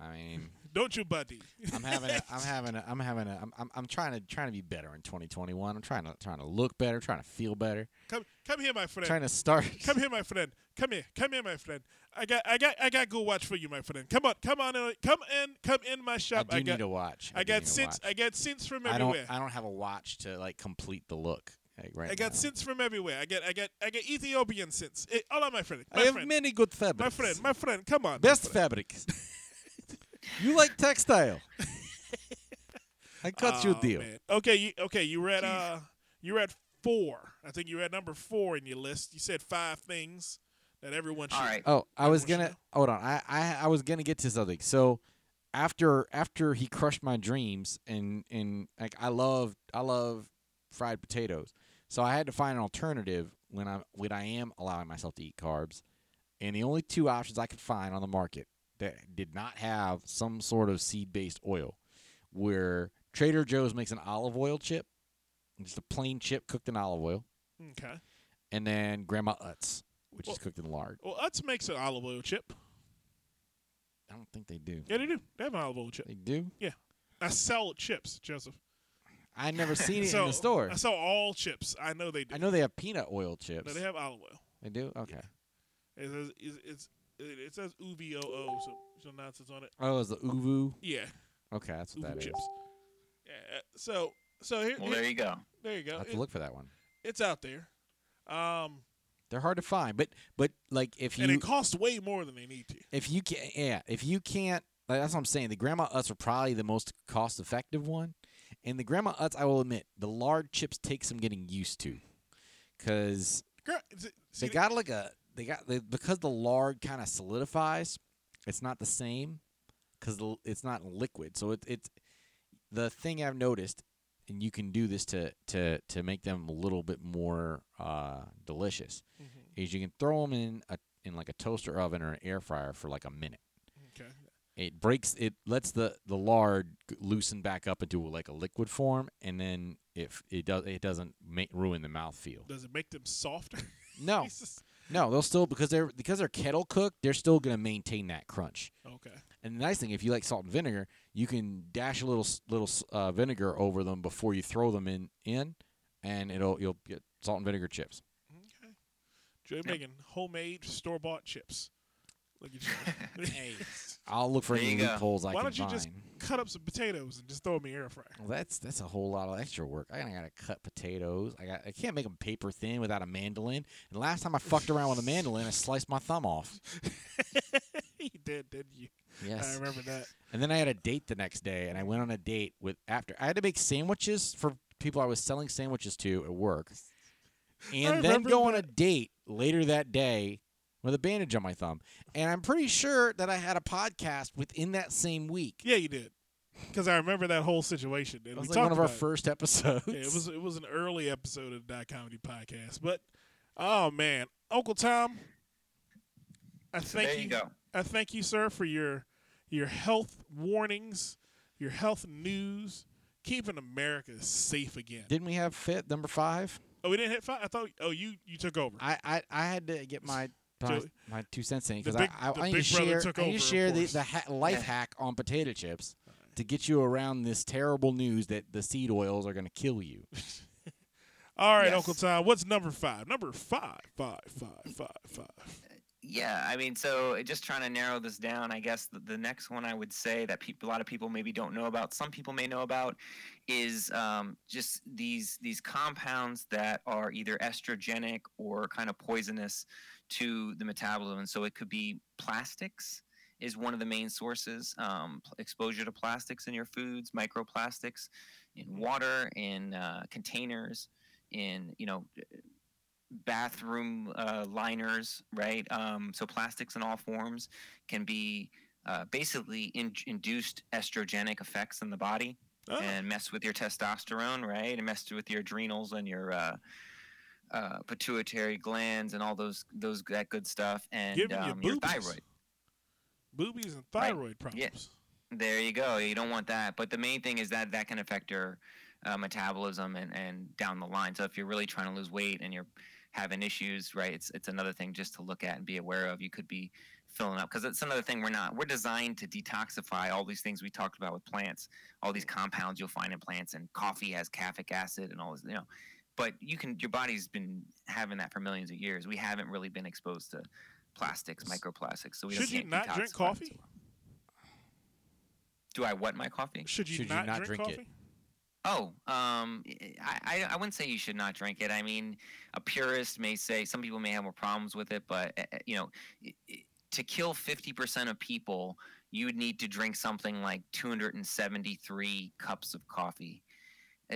Speaker 2: I mean,
Speaker 1: don't you, buddy?
Speaker 2: I'm having, a, I'm having, a, I'm having, a, I'm, I'm, I'm trying to, trying to be better in 2021. I'm trying to, trying to look better, trying to feel better,
Speaker 1: come come here, my friend.
Speaker 2: trying to start.
Speaker 1: Come here, my friend. Come here. Come here, my friend. I got I got I got good watch for you, my friend. Come on, come on, in, come in, come in my shop.
Speaker 2: I do
Speaker 1: got
Speaker 2: need a watch.
Speaker 1: I
Speaker 2: do
Speaker 1: got scents. I got scents from everywhere.
Speaker 2: I don't, I don't have a watch to like complete the look. Like, right
Speaker 1: I got
Speaker 2: now.
Speaker 1: scents from everywhere. I got I got I got Ethiopian scents. Eh, hold on, my friend. My
Speaker 2: I have many good fabrics.
Speaker 1: My friend. My friend. Come on.
Speaker 2: Best fabrics. you like textile. I cut you a
Speaker 1: Oh,
Speaker 2: deal.
Speaker 1: man. Okay, you okay, you read uh you read four. I think you read number four in your list. You said five things that everyone should
Speaker 3: All right.
Speaker 2: Oh, I was gonna hold on. I, I I was gonna get to something. So after after he crushed my dreams and and like I love I love fried potatoes. So I had to find an alternative when I when I am allowing myself to eat carbs. And the only two options I could find on the market that did not have some sort of seed based oil Where Trader Joe's makes an olive oil chip, just a plain chip cooked in olive oil,
Speaker 1: Okay.
Speaker 2: and then Grandma Utz, which is cooked in lard.
Speaker 1: Well, Utz makes an olive oil chip.
Speaker 2: I don't think they do.
Speaker 1: Yeah, they do. They have an olive oil chip.
Speaker 2: They do. Yeah.
Speaker 1: I sell chips, Joseph.
Speaker 2: I never seen it
Speaker 1: so,
Speaker 2: in the store.
Speaker 1: I sell all chips. I know they do.
Speaker 2: I know they have peanut oil chips.
Speaker 1: No, they have olive oil.
Speaker 2: They do. Okay.
Speaker 1: It says it's, it's it it says UVOO, so some nonsense on it.
Speaker 2: Oh, is the uvu?
Speaker 1: Yeah,
Speaker 2: Okay, that's what
Speaker 1: uvu
Speaker 2: that is.
Speaker 1: chips. Yeah. uh, So so here,
Speaker 3: Well,
Speaker 1: here-
Speaker 3: there you go.
Speaker 1: there you
Speaker 2: I
Speaker 1: go.
Speaker 2: have
Speaker 1: It-
Speaker 2: to look for that one.
Speaker 1: it's out there. Um,
Speaker 2: They're hard to find, but but like if you
Speaker 1: and
Speaker 2: you
Speaker 1: it costs way more than they need to.
Speaker 2: if you can yeah if you can't like that's what I'm saying. The grandma Utz are probably the most cost effective one, and the grandma Utz I will admit the lard chips take some getting used to, because
Speaker 1: Girl, is it- see,
Speaker 2: they got like a they got they, because the lard kind of solidifies. It's not the same because it's not liquid. So it, it's the thing I've noticed, and you can do this to to to make them a little bit more uh, delicious.
Speaker 1: Mhm.
Speaker 2: Is you can throw them in a in like a toaster oven or an air fryer for like a minute.
Speaker 1: Okay.
Speaker 2: It breaks it lets the the lard loosen back up into like a liquid form, and then if it does it doesn't make ruin the mouthfeel.
Speaker 1: Does it make them softer?
Speaker 2: No. no, they'll still because they're because they're kettle cooked. They're still gonna maintain that crunch.
Speaker 1: Okay.
Speaker 2: And the nice thing, if you like salt and vinegar, you can dash a little little uh, vinegar over them before you throw them in in, and it'll you'll get salt and vinegar chips.
Speaker 1: Okay. Joey making homemade store bought chips. Look at you.
Speaker 2: Hey, I'll look for
Speaker 3: There
Speaker 2: any
Speaker 3: you go.
Speaker 2: loopholes I
Speaker 1: Why
Speaker 2: can
Speaker 1: don't you
Speaker 2: find.
Speaker 1: just cut up some potatoes and just throw them in the air fryer?
Speaker 2: Well, that's that's a whole lot of extra work. I gotta cut potatoes. I got I can't make them paper thin without a mandolin. And last time I fucked around with a mandolin, I sliced my thumb off.
Speaker 1: you did, didn't you?
Speaker 2: Yes, I
Speaker 1: remember that.
Speaker 2: And then I had a date the next day, and I went on a date with after I had to make sandwiches for people I was selling sandwiches to at work, and then go on a date later that day with a bandage on my thumb. And I'm pretty sure that I had a podcast within that same week.
Speaker 1: Yeah, you did. Because I remember that whole situation. And
Speaker 2: It was
Speaker 1: we
Speaker 2: like one of our
Speaker 1: it.
Speaker 2: first episodes.
Speaker 1: Yeah, it was it was an early episode of the Dot Comedy Podcast. But oh man, Uncle Tom, I thank
Speaker 3: there you go.
Speaker 1: I thank you, sir, for your your health warnings, your health news, keeping America safe again.
Speaker 2: Didn't we have fit number five?
Speaker 1: Oh, we didn't hit five. I thought. Oh, you you took over.
Speaker 2: I I, I had to get my my, my two cents in because I, I,
Speaker 1: the
Speaker 2: I need to share
Speaker 1: took
Speaker 2: I need
Speaker 1: over,
Speaker 2: to share the the ha- life
Speaker 3: Yeah.
Speaker 2: hack on potato chips to get you around this terrible news that the seed oils are going to kill you.
Speaker 1: All right,
Speaker 3: Yes.
Speaker 1: Uncle Tom. What's number five? Number five, five, five, five, five.
Speaker 3: Yeah, I mean, so just trying to narrow this down, I guess the, the next one I would say that people, a lot of people maybe don't know about, some people may know about, is um, just these these compounds that are either estrogenic or kind of poisonous to the metabolism. And so it could be plastics is one of the main sources. Um, exposure to plastics in your foods, microplastics in water, in uh, containers, in you know bathroom uh, liners, right? Um, so plastics in all forms can be uh, basically in- induced estrogenic effects in the body
Speaker 1: Oh,
Speaker 3: and mess with your testosterone, right? And mess with your adrenals and your uh, pituitary glands and all those those that good stuff, and
Speaker 1: Giving you
Speaker 3: um, your
Speaker 1: boobies.
Speaker 3: thyroid.
Speaker 1: boobies and
Speaker 3: Right.
Speaker 1: thyroid problems.
Speaker 3: There you go. You don't want that. But the main thing is that that can affect your uh, metabolism and, and down the line. So if you're really trying to lose weight and you're having issues, right, it's it's another thing just to look at and be aware of. You could be filling up because it's another thing we're not. We're designed to detoxify all these things we talked about with plants, all these compounds you'll find in plants, and coffee has caffeic acid and all this, you know. But you can your body's been having that for millions of years. We haven't really been exposed to plastics, microplastics. So we
Speaker 1: Should you
Speaker 3: can't
Speaker 1: not drink coffee?
Speaker 3: so. Do I what my coffee?
Speaker 1: Should you,
Speaker 2: Should you
Speaker 1: not,
Speaker 2: not
Speaker 1: drink,
Speaker 2: drink it?
Speaker 3: Oh, um, I, I, I wouldn't say you should not drink it. I mean, a purist may say some people may have more problems with it, but uh, uh, you know, i- i- to kill fifty percent of people, you would need to drink something like two hundred and seventy-three cups of coffee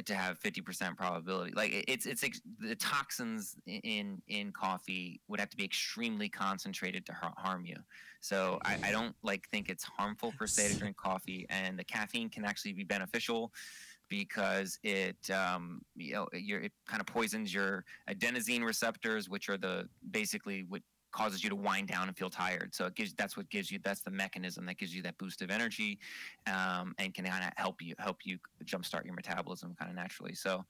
Speaker 3: to have fifty percent probability. Like it's it's ex- the toxins in in coffee would have to be extremely concentrated to har- harm you. So I, I don't like think it's harmful per se to drink coffee, and the caffeine can actually be beneficial because it um, you know it kind of poisons your adenosine receptors, which are the basically what causes you to wind down and feel tired. So it gives that's what gives you that's the mechanism that gives you that boost of energy, um, and can kind of help you help you jumpstart your metabolism kind of naturally. So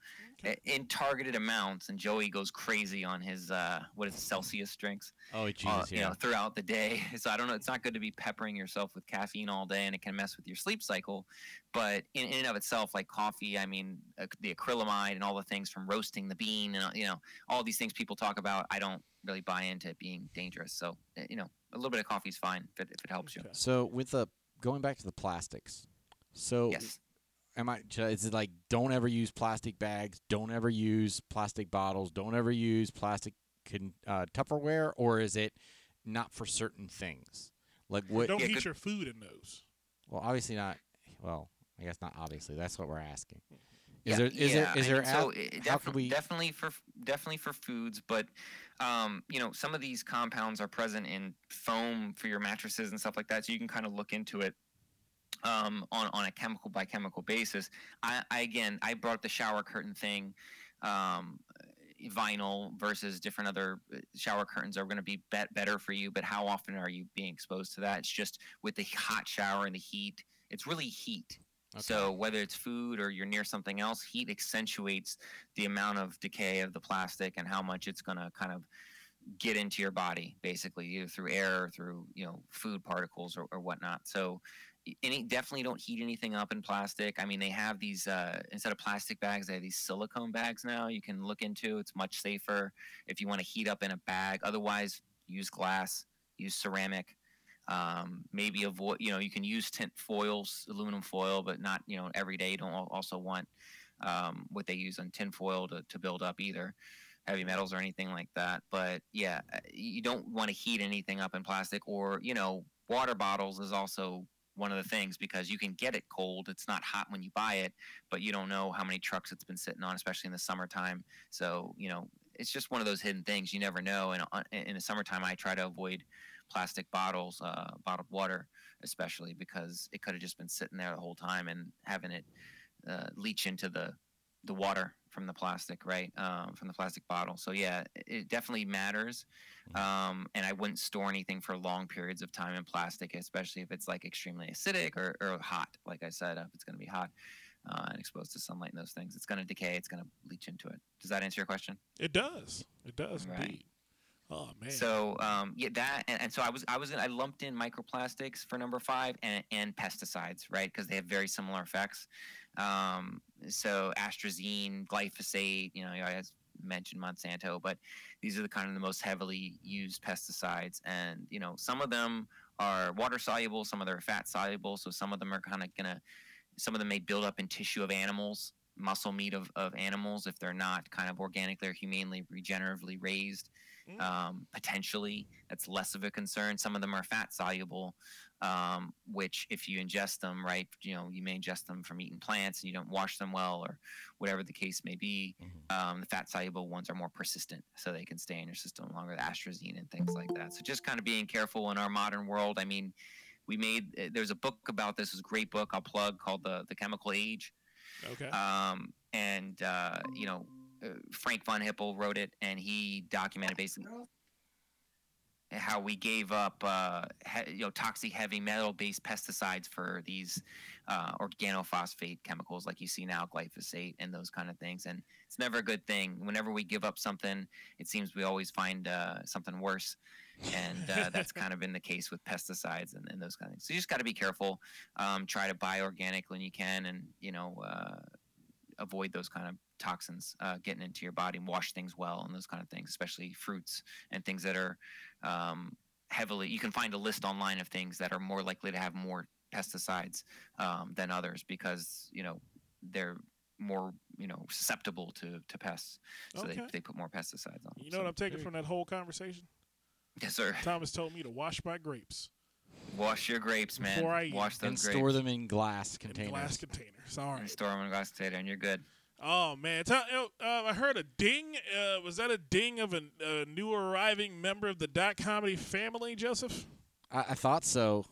Speaker 1: Okay.
Speaker 3: in targeted amounts, and Joey goes crazy on his uh, what is it, Celsius drinks
Speaker 2: Oh
Speaker 3: uh,
Speaker 2: Jesus,
Speaker 3: you know, throughout the day. So I don't know. It's not good to be peppering yourself with caffeine all day, and it can mess with your sleep cycle. But in, in and of itself, like coffee, I mean, uh, the acrylamide and all the things from roasting the bean, and uh, you know, all these things people talk about, I don't really buy into it being dangerous. So uh, you know, a little bit of coffee is fine if it, if it helps you.
Speaker 1: Okay.
Speaker 2: So with the going back to the plastics, so
Speaker 3: Yes.
Speaker 2: am I? should Is it like don't ever use plastic bags? Don't ever use plastic bottles? Don't ever use plastic con, uh, Tupperware? Or is it not for certain things? Like what?
Speaker 1: Don't
Speaker 3: Yeah,
Speaker 1: heat
Speaker 3: good-
Speaker 1: your food in those.
Speaker 2: Well, obviously not. Well, I guess not. Obviously, that's what we're asking. Is
Speaker 3: Yeah,
Speaker 2: there is
Speaker 3: yeah,
Speaker 2: there is
Speaker 3: I
Speaker 2: there
Speaker 3: mean, so
Speaker 2: out-
Speaker 3: it-
Speaker 2: how
Speaker 3: defi-
Speaker 2: could we?
Speaker 3: definitely for definitely for foods, but um, you know some of these compounds are present in foam for your mattresses and stuff like that. So you can kind of look into it um, on on a chemical by chemical basis. I, I again I brought the shower curtain thing. Um, vinyl versus different other uh, shower curtains are going to be bet- better for you but how often are you being exposed to that it's just with the hot shower and the heat it's really heat
Speaker 2: Okay.
Speaker 3: so whether it's food or you're near something else, heat accentuates the amount of decay of the plastic and how much it's going to kind of get into your body, basically, either through air or through you know food particles or, or whatnot. So any definitely don't heat anything up in plastic. I mean, they have these uh, instead of plastic bags, they have these silicone bags now. You can look into. It's much safer if you want to heat up in a bag. Otherwise, use glass, use ceramic um, maybe avoid you know you can use tint foils aluminum foil but not you know every day you don't also want um, what they use on tin foil to, to build up either heavy metals or anything like that. But yeah uh, you don't want to heat anything up in plastic or you know water bottles is also one of the things because you can get it cold it's not hot when you buy it but you don't know how many trucks it's been sitting on especially in the summertime. So you know it's just one of those hidden things you never know and uh, in the summertime i try to avoid plastic bottles, uh, bottled water, especially because it could have just been sitting there the whole time and having it uh, leach into the the water from the plastic, right? Um, from the plastic bottle. So yeah, it- it definitely matters. Um, and I wouldn't store anything for long periods of time in plastic, especially if it's like extremely acidic or, or hot. Like I said, if it's going to be hot uh, and exposed to sunlight and those things, it's going to decay. It's going to leach into it. Does that answer your question?
Speaker 1: It does. It does
Speaker 3: Right.
Speaker 1: indeed. Oh man.
Speaker 3: So um, yeah, that and, and so I was I was I lumped in microplastics for number five and, and pesticides, right? Because they have very similar effects. Um, so astrazine, glyphosate, you know, I mentioned Monsanto, but these are the kind of the most heavily used pesticides, and you know, some of them are water soluble, some of them are fat soluble, so some of them are kind of gonna, some of them may build up in tissue of animals, muscle meat of, of animals if they're not kind of organically or humanely regeneratively raised
Speaker 1: Mm.
Speaker 3: um, potentially that's less of a concern some of them are fat soluble um, which if you ingest them right you know you may ingest them from eating plants and you don't wash them well or whatever the case may be
Speaker 2: Mhm.
Speaker 3: um, the fat soluble ones are more persistent so they can stay in your system longer the astrazine and things like that so just kind of being careful in our modern world i mean we made uh, there's a book about this, it was a great book i'll plug called the the chemical age
Speaker 1: okay.
Speaker 3: um, and uh, you know Frank von Hippel wrote it, and he documented basically how we gave up uh, he, you know toxic heavy metal based pesticides for these uh, organophosphate chemicals like you see now glyphosate and those kind of things. And it's never a good thing. Whenever we give up something it seems we always find uh, something worse. And uh, that's kind of been the case with pesticides and, and those kind of things. So you just got to be careful. Um, try to buy organic when you can and you know uh, avoid those kind of toxins uh, getting into your body and wash things well and those kind of things especially fruits and things that are um, heavily you can find a list online of things that are more likely to have more pesticides um, than others because you know they're more you know susceptible to, to pests so
Speaker 1: Okay.
Speaker 3: they, they put more pesticides on.
Speaker 1: You know what I'm taking from that whole conversation?
Speaker 3: yes sir
Speaker 1: Thomas told me to wash my grapes
Speaker 3: wash your grapes man
Speaker 1: Before I eat.
Speaker 3: wash those
Speaker 2: and
Speaker 3: grapes
Speaker 2: store them in glass
Speaker 1: in
Speaker 2: containers.
Speaker 1: glass containers. All
Speaker 3: and store them in a glass container and you're good
Speaker 1: Oh man, Tell- you uh, I heard a ding. Uh, was that a ding of a, a new arriving member of the dot comedy family, Joseph?
Speaker 2: I, I thought so.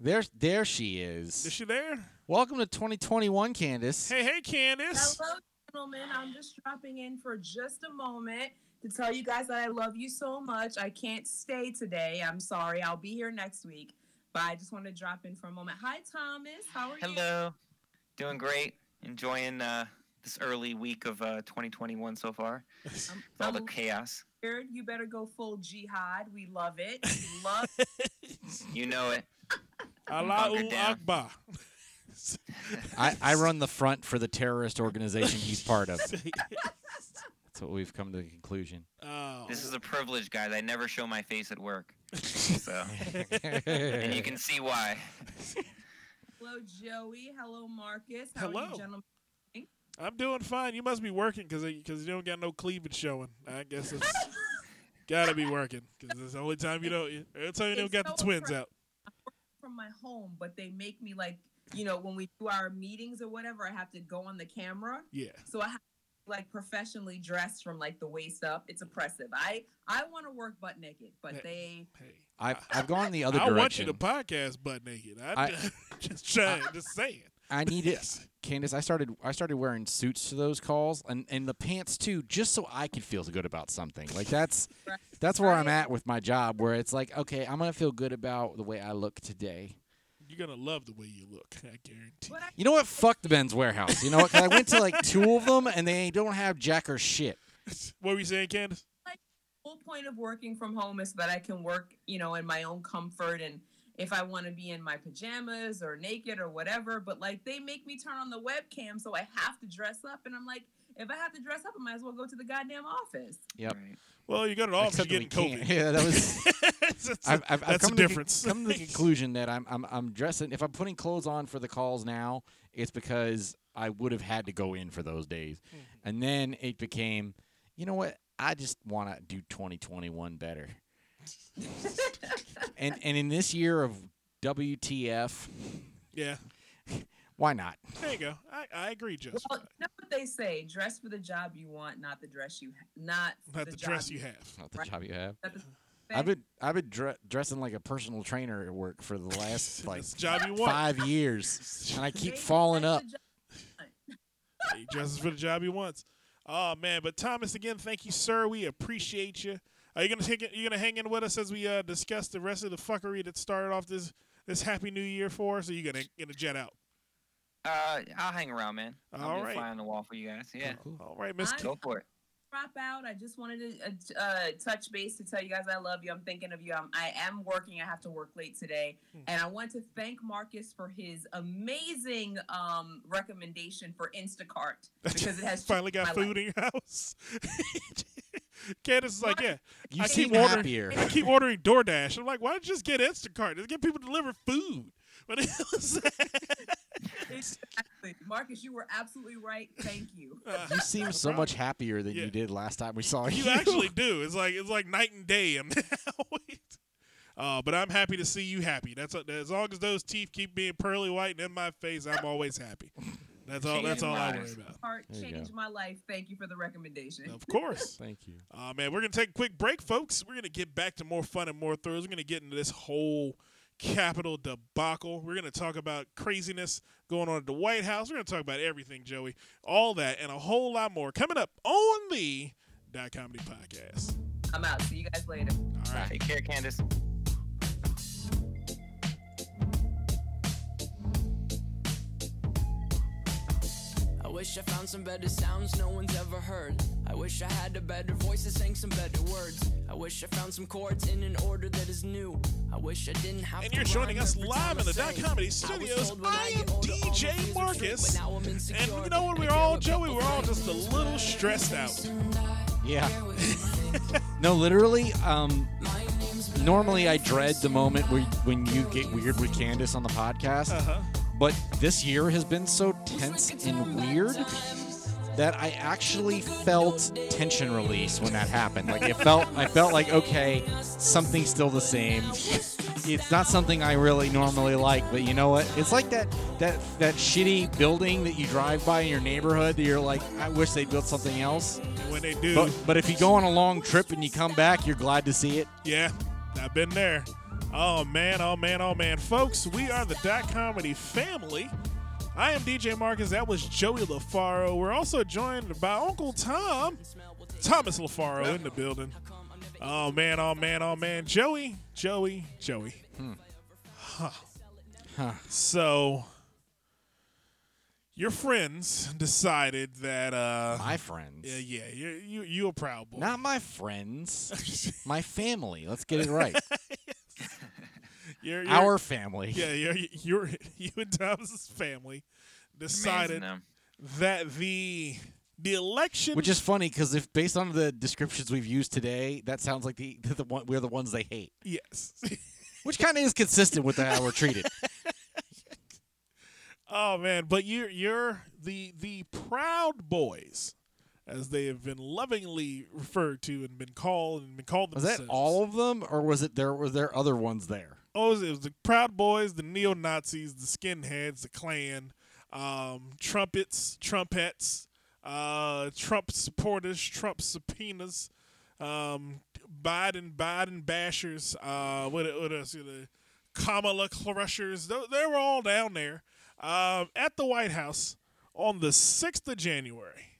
Speaker 2: There, there she is.
Speaker 1: Is she there?
Speaker 2: Welcome to 2021, Candace.
Speaker 1: Hey, hey, Candace.
Speaker 4: Hello, gentlemen. I'm just dropping in for just a moment to tell you guys that I love you so much. I can't stay today. I'm sorry. I'll be here next week. But I just want to drop in for a moment. Hi, Thomas. How are you?
Speaker 3: hello doing great enjoying uh, this early week of uh, 2021 so far
Speaker 4: I'm,
Speaker 3: all the chaos
Speaker 4: weird. You better go full jihad. We love it. We love
Speaker 3: you know it
Speaker 1: Allahu Akbar.
Speaker 2: I, I run the front for the terrorist organization he's part of. That's what we've come to the conclusion.
Speaker 1: Oh.
Speaker 3: This is a privilege, guys. I never show my face at work, so and you can see why.
Speaker 4: Hello, Joey. Hello, Marcus. How are
Speaker 1: Hello.
Speaker 4: you, gentlemen?
Speaker 1: I'm doing fine. You must be working because because you don't got no cleavage showing. I guess it's gotta be working because it's the only time you don't. Every time you don't
Speaker 4: It's
Speaker 1: got the
Speaker 4: so
Speaker 1: twins
Speaker 4: fr-
Speaker 1: out.
Speaker 4: From my home, but they make me like, you know, when we do our meetings or whatever, I have to go on the camera.
Speaker 1: Yeah.
Speaker 4: So I have to, like professionally dressed from like the waist up. It's oppressive. I I want to work butt naked, but
Speaker 1: Yeah.
Speaker 4: they
Speaker 1: Hey.
Speaker 2: I've, I've gone the other direction.
Speaker 1: I want you
Speaker 2: direction.
Speaker 1: to podcast butt naked. I,
Speaker 2: I-
Speaker 1: just trying, just saying.
Speaker 2: I need it, Candace. I started I started wearing suits to those calls and, and the pants too, just so I could feel good about something. Like that's
Speaker 4: Right.
Speaker 2: that's where I'm at with my job, where it's like, okay, I'm gonna feel good about the way I look today.
Speaker 1: You're gonna love the way you look. I guarantee.
Speaker 4: But
Speaker 2: You know what? Fuck the Men's Wearhouse. You know what? 'Cause I went to like two of them and they don't have jack or shit.
Speaker 1: What were you saying, Candace?
Speaker 4: The whole point of working from home is that I can work, you know, in my own comfort and if I want to be in my pajamas or naked or whatever. But like they make me turn on the webcam, so I have to dress up, and I'm like, if I have to dress up, I might as well go to the goddamn office.
Speaker 2: Yep.
Speaker 3: Right.
Speaker 1: Well, you got it off.
Speaker 2: Except
Speaker 1: You're
Speaker 2: that
Speaker 1: getting
Speaker 2: we
Speaker 1: COVID.
Speaker 2: can't. Yeah, that was.
Speaker 1: that's
Speaker 2: I've, I've, I've come
Speaker 1: the
Speaker 2: to
Speaker 1: difference.
Speaker 2: Con- come to the conclusion that I'm, I'm I'm dressing. If I'm putting clothes on for the calls now, it's because I would have had to go in for those days,
Speaker 1: Mm-hmm.
Speaker 2: and then it became, you know what? I just want to do 2021 better. and and in this year of WTF,
Speaker 1: yeah.
Speaker 2: Why not?
Speaker 1: There you go. I, I agree, Joseph.
Speaker 4: Well, you know what they say: dress for the job you want, not the dress you, not
Speaker 1: Not
Speaker 4: the,
Speaker 1: the
Speaker 4: job
Speaker 1: dress you have.
Speaker 2: Not the
Speaker 4: Right.
Speaker 2: job you have. I've been I've been dre- dressing like a personal trainer at work for the last like
Speaker 1: That's job you want.
Speaker 2: five years, and I keep falling up.
Speaker 1: He dresses for the job he wants. Oh man, but Thomas again, thank you, sir. We appreciate you. Are you gonna take it? You gonna hang in with us as we uh, discuss the rest of the fuckery that started off this this happy new year for us? Or you gonna gonna jet out?
Speaker 3: Uh, I'll hang around, man. I'll
Speaker 1: All
Speaker 3: be a
Speaker 1: right.
Speaker 3: fly on the wall for you guys. Yeah, Cool.
Speaker 1: All right, Miss.
Speaker 4: I-
Speaker 1: K-
Speaker 3: go for it.
Speaker 4: drop out. I just wanted to uh, uh, touch base to tell you guys I love you. I'm thinking of you. I'm, I am working. I have to work late today,
Speaker 1: Hmm.
Speaker 4: and I want to thank Marcus for his amazing um, recommendation for Instacart because it has
Speaker 1: finally got food
Speaker 4: life.
Speaker 1: in your house. Candace is like, yeah,
Speaker 2: You
Speaker 1: I
Speaker 2: seem
Speaker 1: keep ordering-
Speaker 2: happier.
Speaker 1: I keep ordering DoorDash. I'm like, why don't you just get Instacart? Just get people to deliver food. But it was,
Speaker 4: Exactly. Marcus, you were absolutely right. Thank you.
Speaker 2: You seem so much happier than
Speaker 1: Yeah.
Speaker 2: you did last time we saw you.
Speaker 1: you actually do. It's like it's like night and day. I'm uh, but I'm happy to see you happy. That's as long as those teeth keep being pearly white and in my face, I'm always happy. That's all. That's all I worry
Speaker 3: Nice.
Speaker 1: about.
Speaker 4: Heart changed my life. Thank you for the recommendation.
Speaker 1: Of course.
Speaker 2: Thank you.
Speaker 1: Uh, man, we're going to take a quick break, folks. We're going to get back to more fun and more thrills. We're going to get into this whole Capitol debacle. We're going to talk about craziness going on at the White House. We're going to talk about everything, Joey. All that and a whole lot more coming up on the Dot Comedy Podcast.
Speaker 4: I'm out. See you guys later.
Speaker 1: All right.
Speaker 3: Take care, Candace.
Speaker 5: Wish I found some better sounds no one's ever heard. I wish I had a better voice that sang some better words. I wish I found some chords in an order that is new. I wish I didn't have
Speaker 1: And
Speaker 5: to
Speaker 1: you're joining us live in the Dot. Comedy Studios.
Speaker 5: told when
Speaker 1: I am
Speaker 5: older,
Speaker 1: DJ
Speaker 5: fears
Speaker 1: Marcus.
Speaker 5: but now I'm insecure.
Speaker 1: And you know what? We're all, Joey, we're all just a little stressed out.
Speaker 2: Yeah. No, literally. Um, normally I dread the moment where, when you get weird with Candace on the podcast,
Speaker 1: Uh huh.
Speaker 2: But this year has been so tense and weird that I actually felt tension release when that happened. Like it felt, I felt like okay, something's still the same. It's not something I really normally like, but you know what? It's like that that that shitty building that you drive by in your neighborhood that you're like, I wish they built something else.
Speaker 1: And when they do,
Speaker 2: But but if you go on a long trip and you come back, you're glad to see it.
Speaker 1: Yeah, I've been there. Oh man, oh man, oh man. Folks, we are the Dot Comedy family. I am DJ Marcus. That was Joey Lofaro. We're also joined by Uncle Tom, Thomas Lofaro in the building. Oh man, oh man, oh man. Joey, Joey, Joey. Huh.
Speaker 2: Huh.
Speaker 1: So your friends decided that uh
Speaker 2: My friends.
Speaker 1: yeah, yeah, you you you a proud boy.
Speaker 2: Not my friends. my family. Let's get it right.
Speaker 1: You're- you're-
Speaker 2: Our family.
Speaker 1: Yeah, you're, you're you and Thomas's family decided
Speaker 3: them.
Speaker 1: that the the election,
Speaker 2: Which is funny because if based on the descriptions we've used today, that sounds like the the one we're the ones they hate.
Speaker 1: yes.
Speaker 2: Which kind of is consistent with how we're treated.
Speaker 1: oh man, but you're you're the the proud boys, as they have been lovingly referred to and been called and been called
Speaker 2: Was that all of them, or was it there? Were there other ones there?
Speaker 1: Oh, it was, the proud boys, the neo Nazis, the skinheads, the Klan, um, trumpets, trumpets, uh, Trump supporters, Trump subpoenas, um, Biden, Biden bashers, uh, what, what else? The Kamala crushers. They, they were all down there um, at the White House on the 6th of January.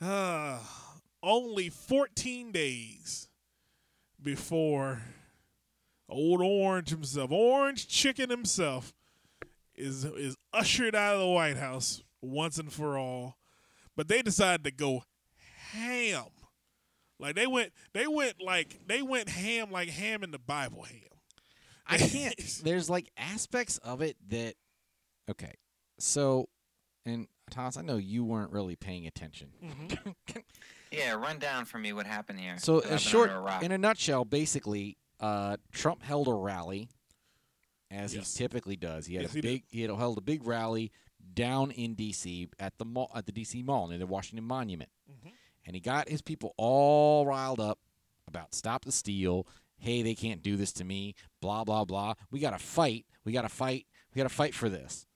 Speaker 1: Uh, only 14 days before old Orange himself, Orange Chicken himself, is is ushered out of the White House once and for all. But they decided to go ham. Like they went they went like they went ham like ham in the Bible ham.
Speaker 2: I can't. There's like aspects of it that. Okay, so, and Thomas, I know you weren't really paying attention. Mm-hmm.
Speaker 3: Yeah, run down for me what happened here.
Speaker 2: So,
Speaker 3: 'cause
Speaker 2: a
Speaker 3: I've been
Speaker 2: short,
Speaker 3: a
Speaker 2: in a nutshell, basically, uh, Trump held a rally, as
Speaker 1: Yes.
Speaker 2: he typically does. He had
Speaker 1: Yes,
Speaker 2: a big, he had held a big rally down in D.C. at the mall, at the D.C. Mall near the Washington Monument,
Speaker 1: Mhm.
Speaker 2: and he got his people all riled up about stop the steal. Hey, they can't do this to me. Blah blah blah. We got to fight. We got to fight. We got to fight for this.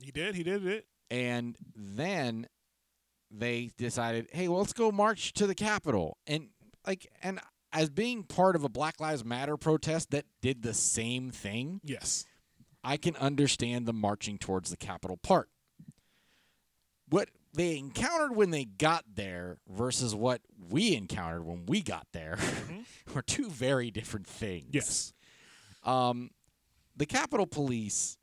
Speaker 1: He did, he did it.
Speaker 2: And then they decided, hey, well, let's go march to the Capitol. And like, and as being part of a Black Lives Matter protest that did the same thing,
Speaker 1: Yes.
Speaker 2: I can understand the marching towards the Capitol part. What they encountered when they got there versus what we encountered when we got there were two very different things.
Speaker 1: Yes.
Speaker 2: Um, the Capitol Police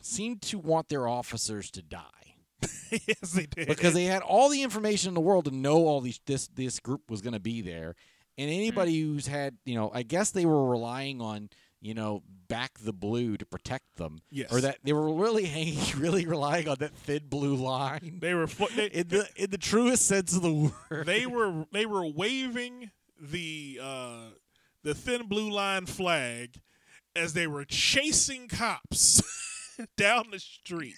Speaker 2: seemed to want their officers to die
Speaker 1: yes, they did.
Speaker 2: because they had all the information in the world to know all these this this group was going to be there, and anybody who's had you know, I guess they were relying on you know back the blue to protect them,
Speaker 1: Yes.
Speaker 2: or that they were really hanging, really relying on that thin blue line
Speaker 1: they were fo- they,
Speaker 2: in the in the truest sense of the word.
Speaker 1: they were they were waving the uh, the thin blue line flag as they were chasing cops down the street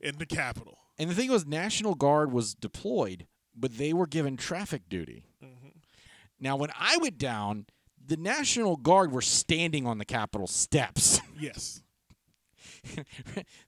Speaker 1: in the Capitol.
Speaker 2: And the thing was, National Guard was deployed, but they were given traffic duty. Mm-hmm. Now, when I went down, the National Guard were standing on the Capitol steps.
Speaker 1: Yes.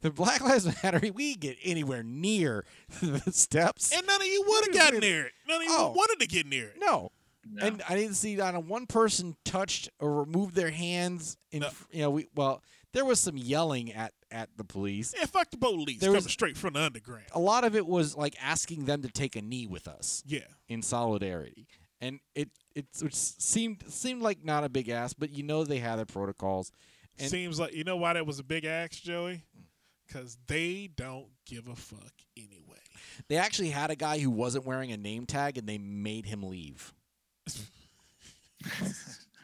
Speaker 2: the Black Lives Matter, we get anywhere near the steps.
Speaker 1: And none of you would have gotten near it. None of you
Speaker 2: Oh.
Speaker 1: wanted to get near it.
Speaker 2: no.
Speaker 3: No.
Speaker 2: And I didn't see not a one person touched or removed their hands. In,
Speaker 1: No.
Speaker 2: fr- you know, we well, there was some yelling at at the police.
Speaker 1: Yeah, fuck the police.
Speaker 2: There
Speaker 1: coming
Speaker 2: was-
Speaker 1: straight from the underground.
Speaker 2: A lot of it was like asking them to take a knee with us.
Speaker 1: Yeah.
Speaker 2: in solidarity. And it it which seemed seemed like not a big ass, but you know they had their protocols. And-
Speaker 1: Seems like you know why that was a big axe, Joey? Because they don't give a fuck anyway.
Speaker 2: They actually had a guy who wasn't wearing a name tag, and they made him leave.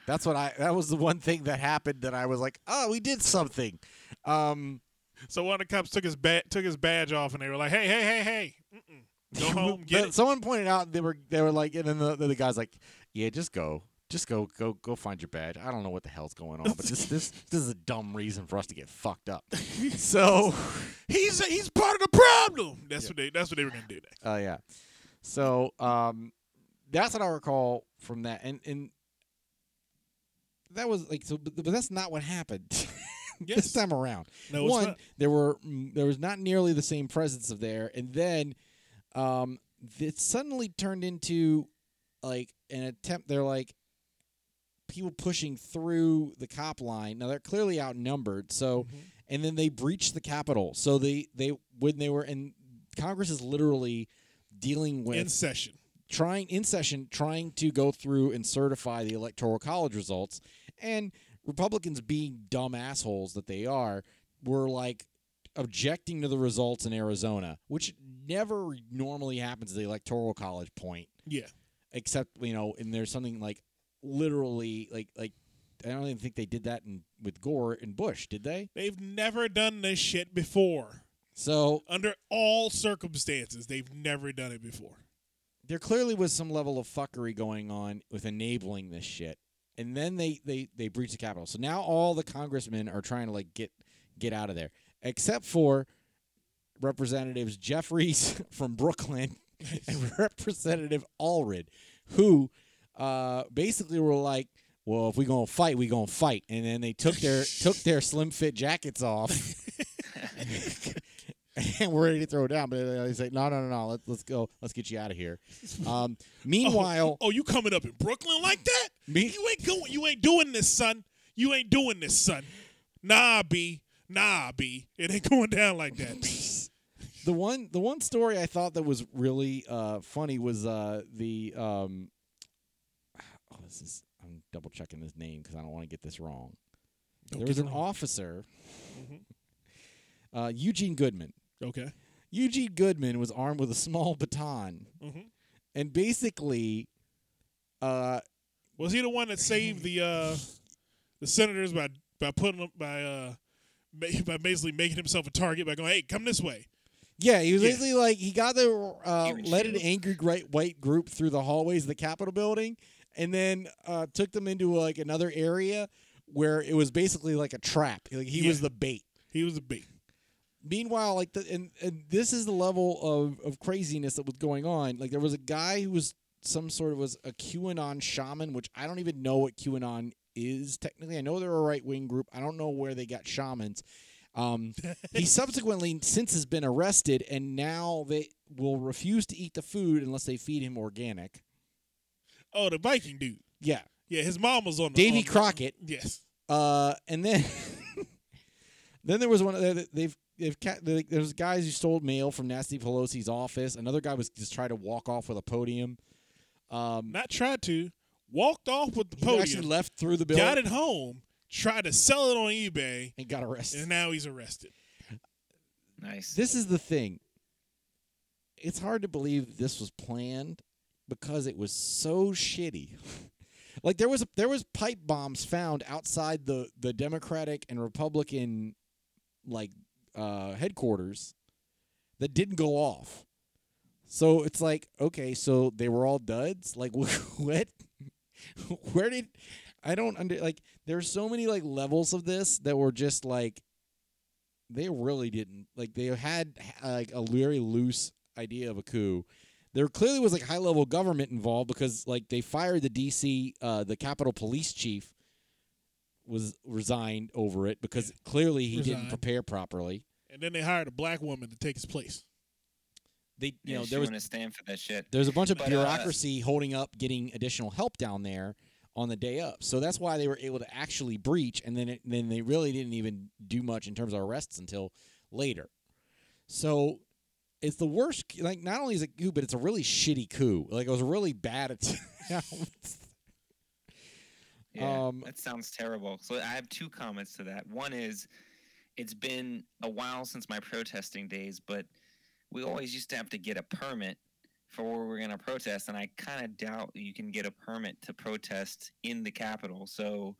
Speaker 2: That's what I. That was the one thing that happened that I was like, oh, we did something. Um,
Speaker 1: So one of the cops took his ba- took his badge off, and they were like, "Hey, hey, hey, hey, Mm-mm. go home, get
Speaker 2: but
Speaker 1: it."
Speaker 2: someone pointed out they were they were like, and then the, the guy's like, yeah, just go. Just go, go, go! Find your badge. I don't know what the hell's going on, but this, this, this is a dumb reason for us to get fucked up. So,
Speaker 1: He's he's part of the problem. That's what they that's what they were gonna do. Next.
Speaker 2: Oh yeah. So um, that's what I recall from that, and and that was like so, but, but that's not what happened
Speaker 1: Yes.
Speaker 2: this time around.
Speaker 1: No,
Speaker 2: One, there were mm, there was not nearly the same presence of there, and then um, it suddenly turned into like an attempt. They're like people pushing through the cop line. Now they're clearly outnumbered, so
Speaker 1: Mm-hmm.
Speaker 2: and then they breached the Capitol. So they they when they were and Congress is literally dealing with
Speaker 1: in session.
Speaker 2: Trying in session trying to go through and certify the electoral college results and republicans being dumb assholes that they are were like objecting to the results in arizona which never normally happens at the electoral college point
Speaker 1: Yeah.
Speaker 2: except you know and there's something like literally like like i don't even think they did that in with gore and bush did they
Speaker 1: They've never done this shit before.
Speaker 2: so
Speaker 1: Under all circumstances, they've never done it before.
Speaker 2: There clearly was some level of fuckery going on with enabling this shit. And then they they they breached the Capitol. So now all the congressmen are trying to like get get out of there, except for Representatives Jeffries from Brooklyn and Representative Allred, who uh, basically were like, "Well, if we gonna fight, we gonna fight." And then they took their took their slim fit jackets off. and we're ready to throw it down, but they say, "No, no, no, no. Let's let's go. Let's get you out of here." Um, meanwhile,
Speaker 1: Oh, you coming up in Brooklyn like that?
Speaker 2: Me-
Speaker 1: You ain't going. You ain't doing this, son. You ain't doing this, son. Nah, B. Nah, B. It ain't going down like that.
Speaker 2: The one the one story I thought that was really uh, funny was uh, the um, oh this is I'm double checking his name because I don't want to get this wrong.
Speaker 1: Don't
Speaker 2: there was an
Speaker 1: wrong.
Speaker 2: officer,
Speaker 1: Mhm.
Speaker 2: uh, Eugene Goodman.
Speaker 1: Okay.
Speaker 2: Eugene Goodman was armed with a small baton,
Speaker 1: Mhm.
Speaker 2: and basically, uh,
Speaker 1: Was he the one that saved the uh, the senators by by putting them by uh by basically making himself a target by going, "Hey, come this way."
Speaker 2: Yeah, he was
Speaker 1: Yeah.
Speaker 2: basically like he got the uh, led an angry great white group through the hallways of the Capitol building, and then uh, took them into like another area where it was basically like a trap. Like he was the bait.
Speaker 1: He was the bait.
Speaker 2: Meanwhile, like the and, and this is the level of of craziness that was going on. Like there was a guy who was some sort of was a QAnon shaman, which I don't even know what QAnon is technically. I know they're a right wing group. I don't know where they got shamans. Um, he subsequently since has been arrested, and now they will refuse to eat the food unless they feed him organic.
Speaker 1: Oh, the Viking dude.
Speaker 2: Yeah,
Speaker 1: Yeah, his mom was on the
Speaker 2: Davy
Speaker 1: on the-
Speaker 2: Crockett.
Speaker 1: Yes.
Speaker 2: Uh, and then then there was one of they've if ca- like, there's guys who stole mail from Nancy Pelosi's office. Another guy was just trying to walk off with a podium. Um,
Speaker 1: Not tried to. Walked off with the
Speaker 2: he
Speaker 1: podium.
Speaker 2: actually left through the building
Speaker 1: got it home. Tried to sell it on eBay,
Speaker 2: and got arrested.
Speaker 1: and now he's arrested.
Speaker 3: Nice.
Speaker 2: This is the thing. It's hard to believe this was planned because it was so shitty. like there was there was pipe bombs found outside the the Democratic and Republican like uh headquarters that didn't go off. So it's like, okay, so they were all duds? Like what? Where did I don't under like there's so many like levels of this that were just like they really didn't like they had like a very loose idea of a coup there clearly was like high level government involved because like they fired the dc uh, the capitol police chief was resigned over it because clearly he didn't prepare properly
Speaker 1: And then they hired a black woman to take his place.
Speaker 2: they you
Speaker 3: yeah,
Speaker 2: know there was
Speaker 3: wouldn't stand for that shit.
Speaker 2: there's a bunch of
Speaker 3: But, uh,
Speaker 2: bureaucracy holding up getting additional help down there on the day up. So that's why they were able to actually breach, and then it, then they really didn't even do much in terms of arrests until later. So it's the worst. Like not only is it coup, but it's a really shitty coup. Like it was really bad attempt.
Speaker 3: Yeah,
Speaker 2: Um,
Speaker 3: that sounds terrible. So I have two comments to that. One is, it's been a while since my protesting days, but we always used to have to get a permit for where we're going to protest, and I kind of doubt you can get a permit to protest in the Capitol. So,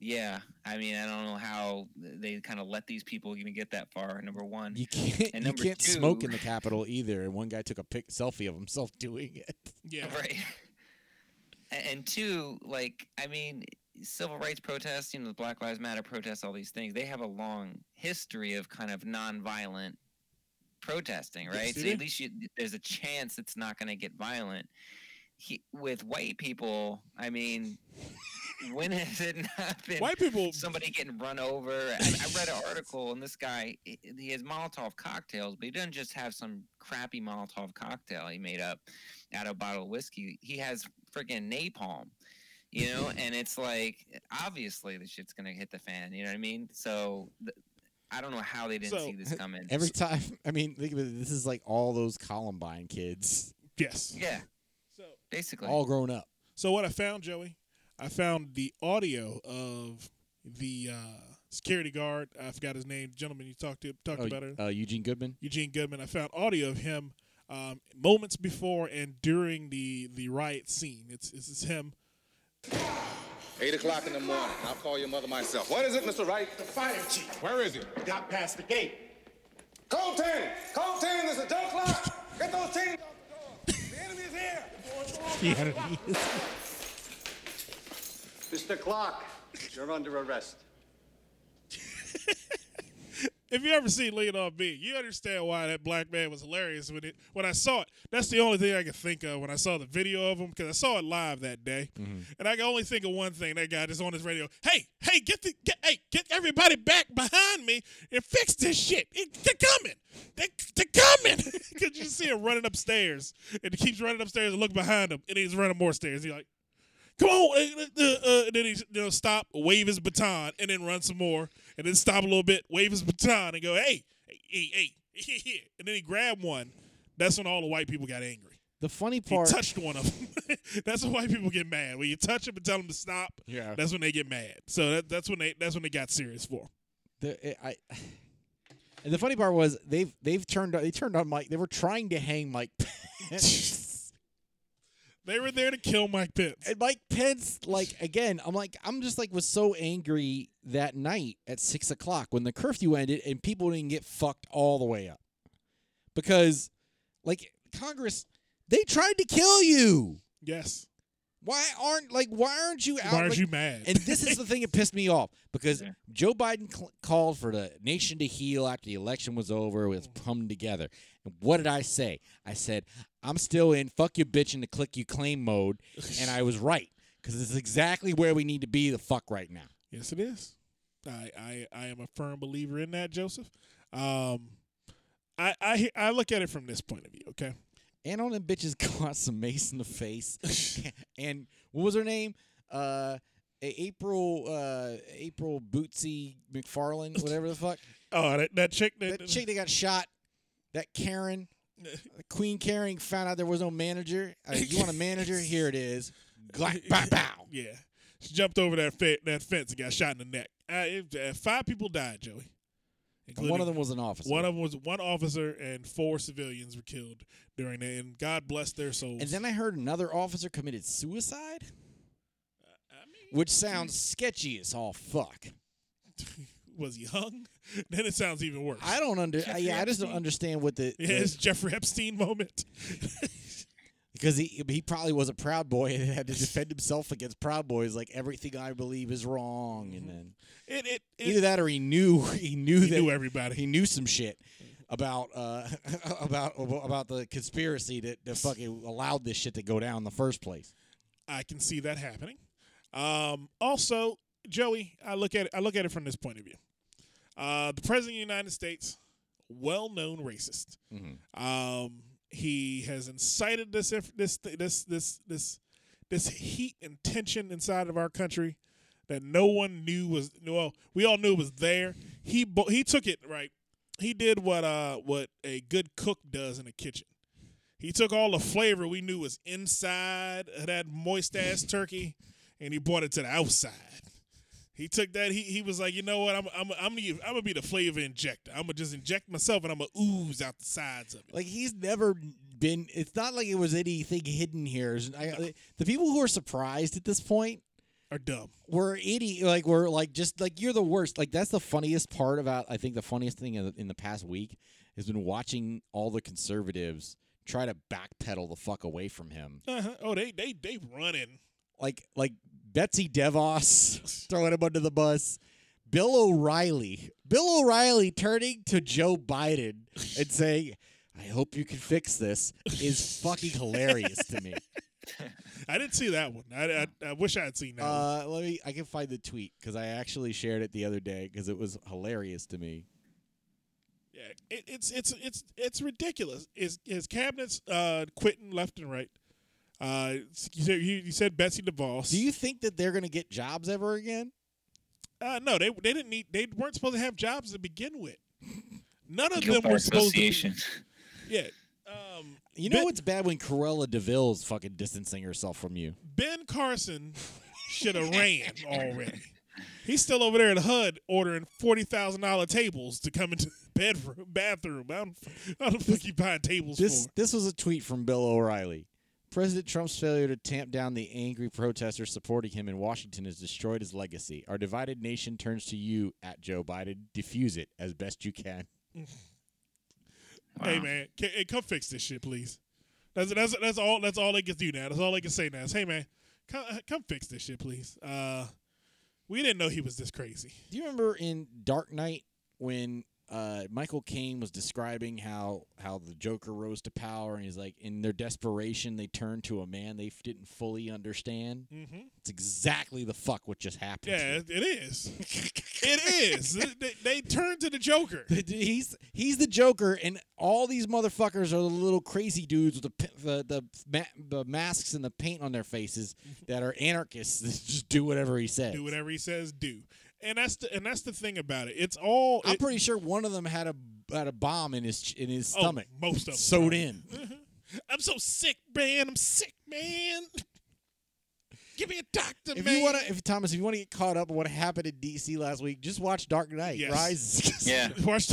Speaker 3: yeah, I mean, I don't know how they kind of let these people even get that far. Number one,
Speaker 2: you can't
Speaker 3: And
Speaker 2: you can't smoke in the Capitol either. And one guy took a pic, selfie of himself doing it.
Speaker 1: Yeah.
Speaker 3: Right. And two, like, I mean, civil rights protests, you know, the Black Lives Matter protests, all these things, they have a long history of kind of nonviolent protesting, right? so at least you, there's a chance it's not going to get violent. He, with white people, I mean, when has it not been
Speaker 1: White people.
Speaker 3: somebody getting run over. I, I read an article, and this guy he has Molotov cocktails, but he doesn't just have some crappy Molotov cocktail he made up out of a bottle of whiskey. He has freaking napalm, you know, and it's like obviously the shit's gonna hit the fan. You know what I mean? So. th- I don't know how they didn't
Speaker 1: So,
Speaker 3: see this coming.
Speaker 2: Every time, I mean, think of it, this is like all those Columbine kids,
Speaker 1: Yes.
Speaker 3: yeah,
Speaker 1: So,
Speaker 3: basically.
Speaker 2: all grown up.
Speaker 1: so what I found, Joey, I found the audio of the uh, security guard. I forgot his name. Gentleman you talked to talked
Speaker 2: Oh,
Speaker 1: about it.
Speaker 2: uh, Eugene Goodman.
Speaker 1: Eugene Goodman. I found audio of him um, moments before and during the the riot scene. It's it's, is him.
Speaker 6: Eight o'clock in the morning. I'll call your mother myself. What is it, Mr. Wright?
Speaker 7: The fire chief
Speaker 6: Where is he?
Speaker 7: got past the gate.
Speaker 6: Code 10! Code 10, there's a jump clock! Get those teams off the door! The enemy is here!
Speaker 7: Mr. Clark, you're under arrest.
Speaker 1: If you ever seen Lean on Me, you understand why that black man was hilarious when it when I saw it. That's the only thing I could think of when I saw the video of him because I saw it live that day, and I can only think of one thing. That guy just on his radio. Hey, hey, get the get, hey, get everybody back behind me and fix this shit. It- they're coming. They, they're coming. Because you see him running upstairs, and he keeps running upstairs and look behind him, and he's running more stairs. He's like. Come on, uh, uh, uh, and then he you know stop, wave his baton, and then run some more, and then stop a little bit, wave his baton, and go, hey, hey, hey, hey, and then he grabbed one. That's when all the white people got angry.
Speaker 2: The funny part, He
Speaker 1: touched one of them. that's when white people get mad. When you touch them and tell them to stop,
Speaker 2: Yeah.
Speaker 1: that's when they get mad. So that, that's when they that's when they got serious for.
Speaker 2: the, I, and the funny part was they've they've turned they turned on Mike. They were trying to hang Mike.
Speaker 1: They were there to kill Mike Pence.
Speaker 2: and Mike Pence, like again, I'm like I'm just like was so angry that night at six o'clock when the curfew ended and people didn't get fucked all the way up because, like Congress, they tried to kill you.
Speaker 1: Yes.
Speaker 2: Why aren't like why aren't you out?
Speaker 1: Why aren't
Speaker 2: like-
Speaker 1: you mad?
Speaker 2: And this is the thing that pissed me off because
Speaker 3: Yeah.
Speaker 2: Joe Biden cl- called for the nation to heal after the election was over. With oh. come together. And what did I say? I said I'm still in fuck you bitch in the click you claim mode, and I was right because it's exactly where we need to be. The fuck right now.
Speaker 1: Yes, it is. I, I, I am a firm believer in that, Joseph. Um, I, I I look at it from this point of view. Okay,
Speaker 2: And on them bitches got some mace in the face. and what was her name? Uh, April uh, April Bootsy McFarland, whatever the fuck.
Speaker 1: Oh, that, that chick. That,
Speaker 2: That chick that got shot, that Karen, Queen Karen found out there was no manager. Uh, you want a manager? Here it is. Glack, bow, bow.
Speaker 1: Yeah, she jumped over that fe- that fence and got shot in the neck. Uh, it, uh, five people died, Joey.
Speaker 2: One of them was an officer.
Speaker 1: One of them was one officer and four civilians were killed during that, and God bless their souls.
Speaker 2: and then I heard another officer committed suicide,
Speaker 1: I mean,
Speaker 2: which sounds sketchy as all fuck.
Speaker 1: was he hung? then it sounds even worse.
Speaker 2: I don't under.
Speaker 3: Jeffrey
Speaker 2: yeah, I just don't understand what the,
Speaker 1: yeah,
Speaker 2: the-
Speaker 1: it's Jeffrey Epstein moment.
Speaker 2: because he he probably was a proud boy and had to defend himself against proud boys. Like everything I believe is wrong, and then
Speaker 1: It it, it
Speaker 2: either that or he knew he knew
Speaker 1: he
Speaker 2: that
Speaker 1: knew everybody.
Speaker 2: he knew some shit about uh about about the conspiracy that, that fucking allowed this shit to go down in the first place.
Speaker 1: I can see that happening. Um, also, Joey, I look at it, I look at it from this point of view. Uh, the president of the United States, well-known racist. Um, he has incited this this this this this this heat and tension inside of our country that no one knew was well we all knew was there. He he took it right. He did what uh what a good cook does in the kitchen. He took all the flavor we knew was inside of that moist ass turkey, and he brought it to the outside. He took that. He, he was like, you know what? I'm I'm I'm gonna, I'm gonna be the flavor injector. I'm gonna just inject myself, and I'm gonna ooze out the sides of it.
Speaker 2: Like he's never been. It's not like it was anything hidden here. I, the people who are surprised at this point
Speaker 1: Are dumb.
Speaker 2: we're idiot like we're like just like you're the worst like that's the funniest part about i think the funniest thing in the, in the past week has been watching all the conservatives try to backpedal the fuck away from him
Speaker 1: Uh-huh. Oh, they they they running.
Speaker 2: like like betsy devos throwing him under the bus bill o'reilly bill o'reilly turning to joe biden and saying i hope you can fix this is fucking hilarious to me
Speaker 1: I didn't see that one. I, I, I wish I had seen that.
Speaker 2: uh, let me i can find the tweet because i actually shared it the other day because it was hilarious to me
Speaker 1: Yeah, it, it's it's it's it's ridiculous. His his cabinet's uh, quitting left and right. Uh, you said you, you said Betsy DeVos.
Speaker 2: Do you think that they're going to get jobs ever again?
Speaker 1: Uh, no, they they didn't need. They weren't supposed to have jobs to begin with. None of
Speaker 3: Guild
Speaker 1: them were supposed to.
Speaker 3: Association.
Speaker 1: Yeah. Um,
Speaker 2: You know
Speaker 1: Ben-
Speaker 2: it's bad when Cruella de Vil's fucking distancing herself from you.
Speaker 1: Ben Carson should have ran already. He's still over there at HUD ordering forty thousand dollar tables to come into bedroom bathroom. I don't, I don't think he buying tables
Speaker 2: This
Speaker 1: for.
Speaker 2: this was a tweet from Bill O'Reilly. President Trump's failure to tamp down the angry protesters supporting him in Washington has destroyed his legacy. Our divided nation turns to you at Joe Biden. Diffuse it as best you can.
Speaker 1: Hey man, can, hey, come fix this shit, please. That's that's that's all. That's all they can do now. That's all they can say now. Is hey man, come come fix this shit, please. Uh, we didn't know he was this crazy.
Speaker 2: Do you remember in Dark Knight when uh, Michael Caine was describing how how the Joker rose to power, and he's like, in their desperation, they turned to a man they didn't fully understand.
Speaker 1: Mm-hmm.
Speaker 2: It's exactly the fuck what just happened.
Speaker 1: Yeah, it is. it is. they, they turned to the Joker.
Speaker 2: he's he's the Joker, and all these motherfuckers are the little crazy dudes with the the the, ma- the masks and the paint on their faces that are anarchists that just do whatever he says.
Speaker 1: Do whatever he says. Do. And that's the and that's the thing about it. It's all.
Speaker 2: I'm
Speaker 1: it-
Speaker 2: pretty sure one of them had a had a bomb in his in his
Speaker 1: oh,
Speaker 2: stomach,
Speaker 1: most of them.
Speaker 2: sewed in.
Speaker 1: I'm so sick, man. I'm sick, man. Give me a doctor,
Speaker 2: If
Speaker 1: man.
Speaker 2: you want to, if Thomas, if you want to get caught up on what happened in D.C. last week, just watch Dark Knight
Speaker 1: Yes.
Speaker 2: Rises.
Speaker 3: Yeah.
Speaker 1: watch.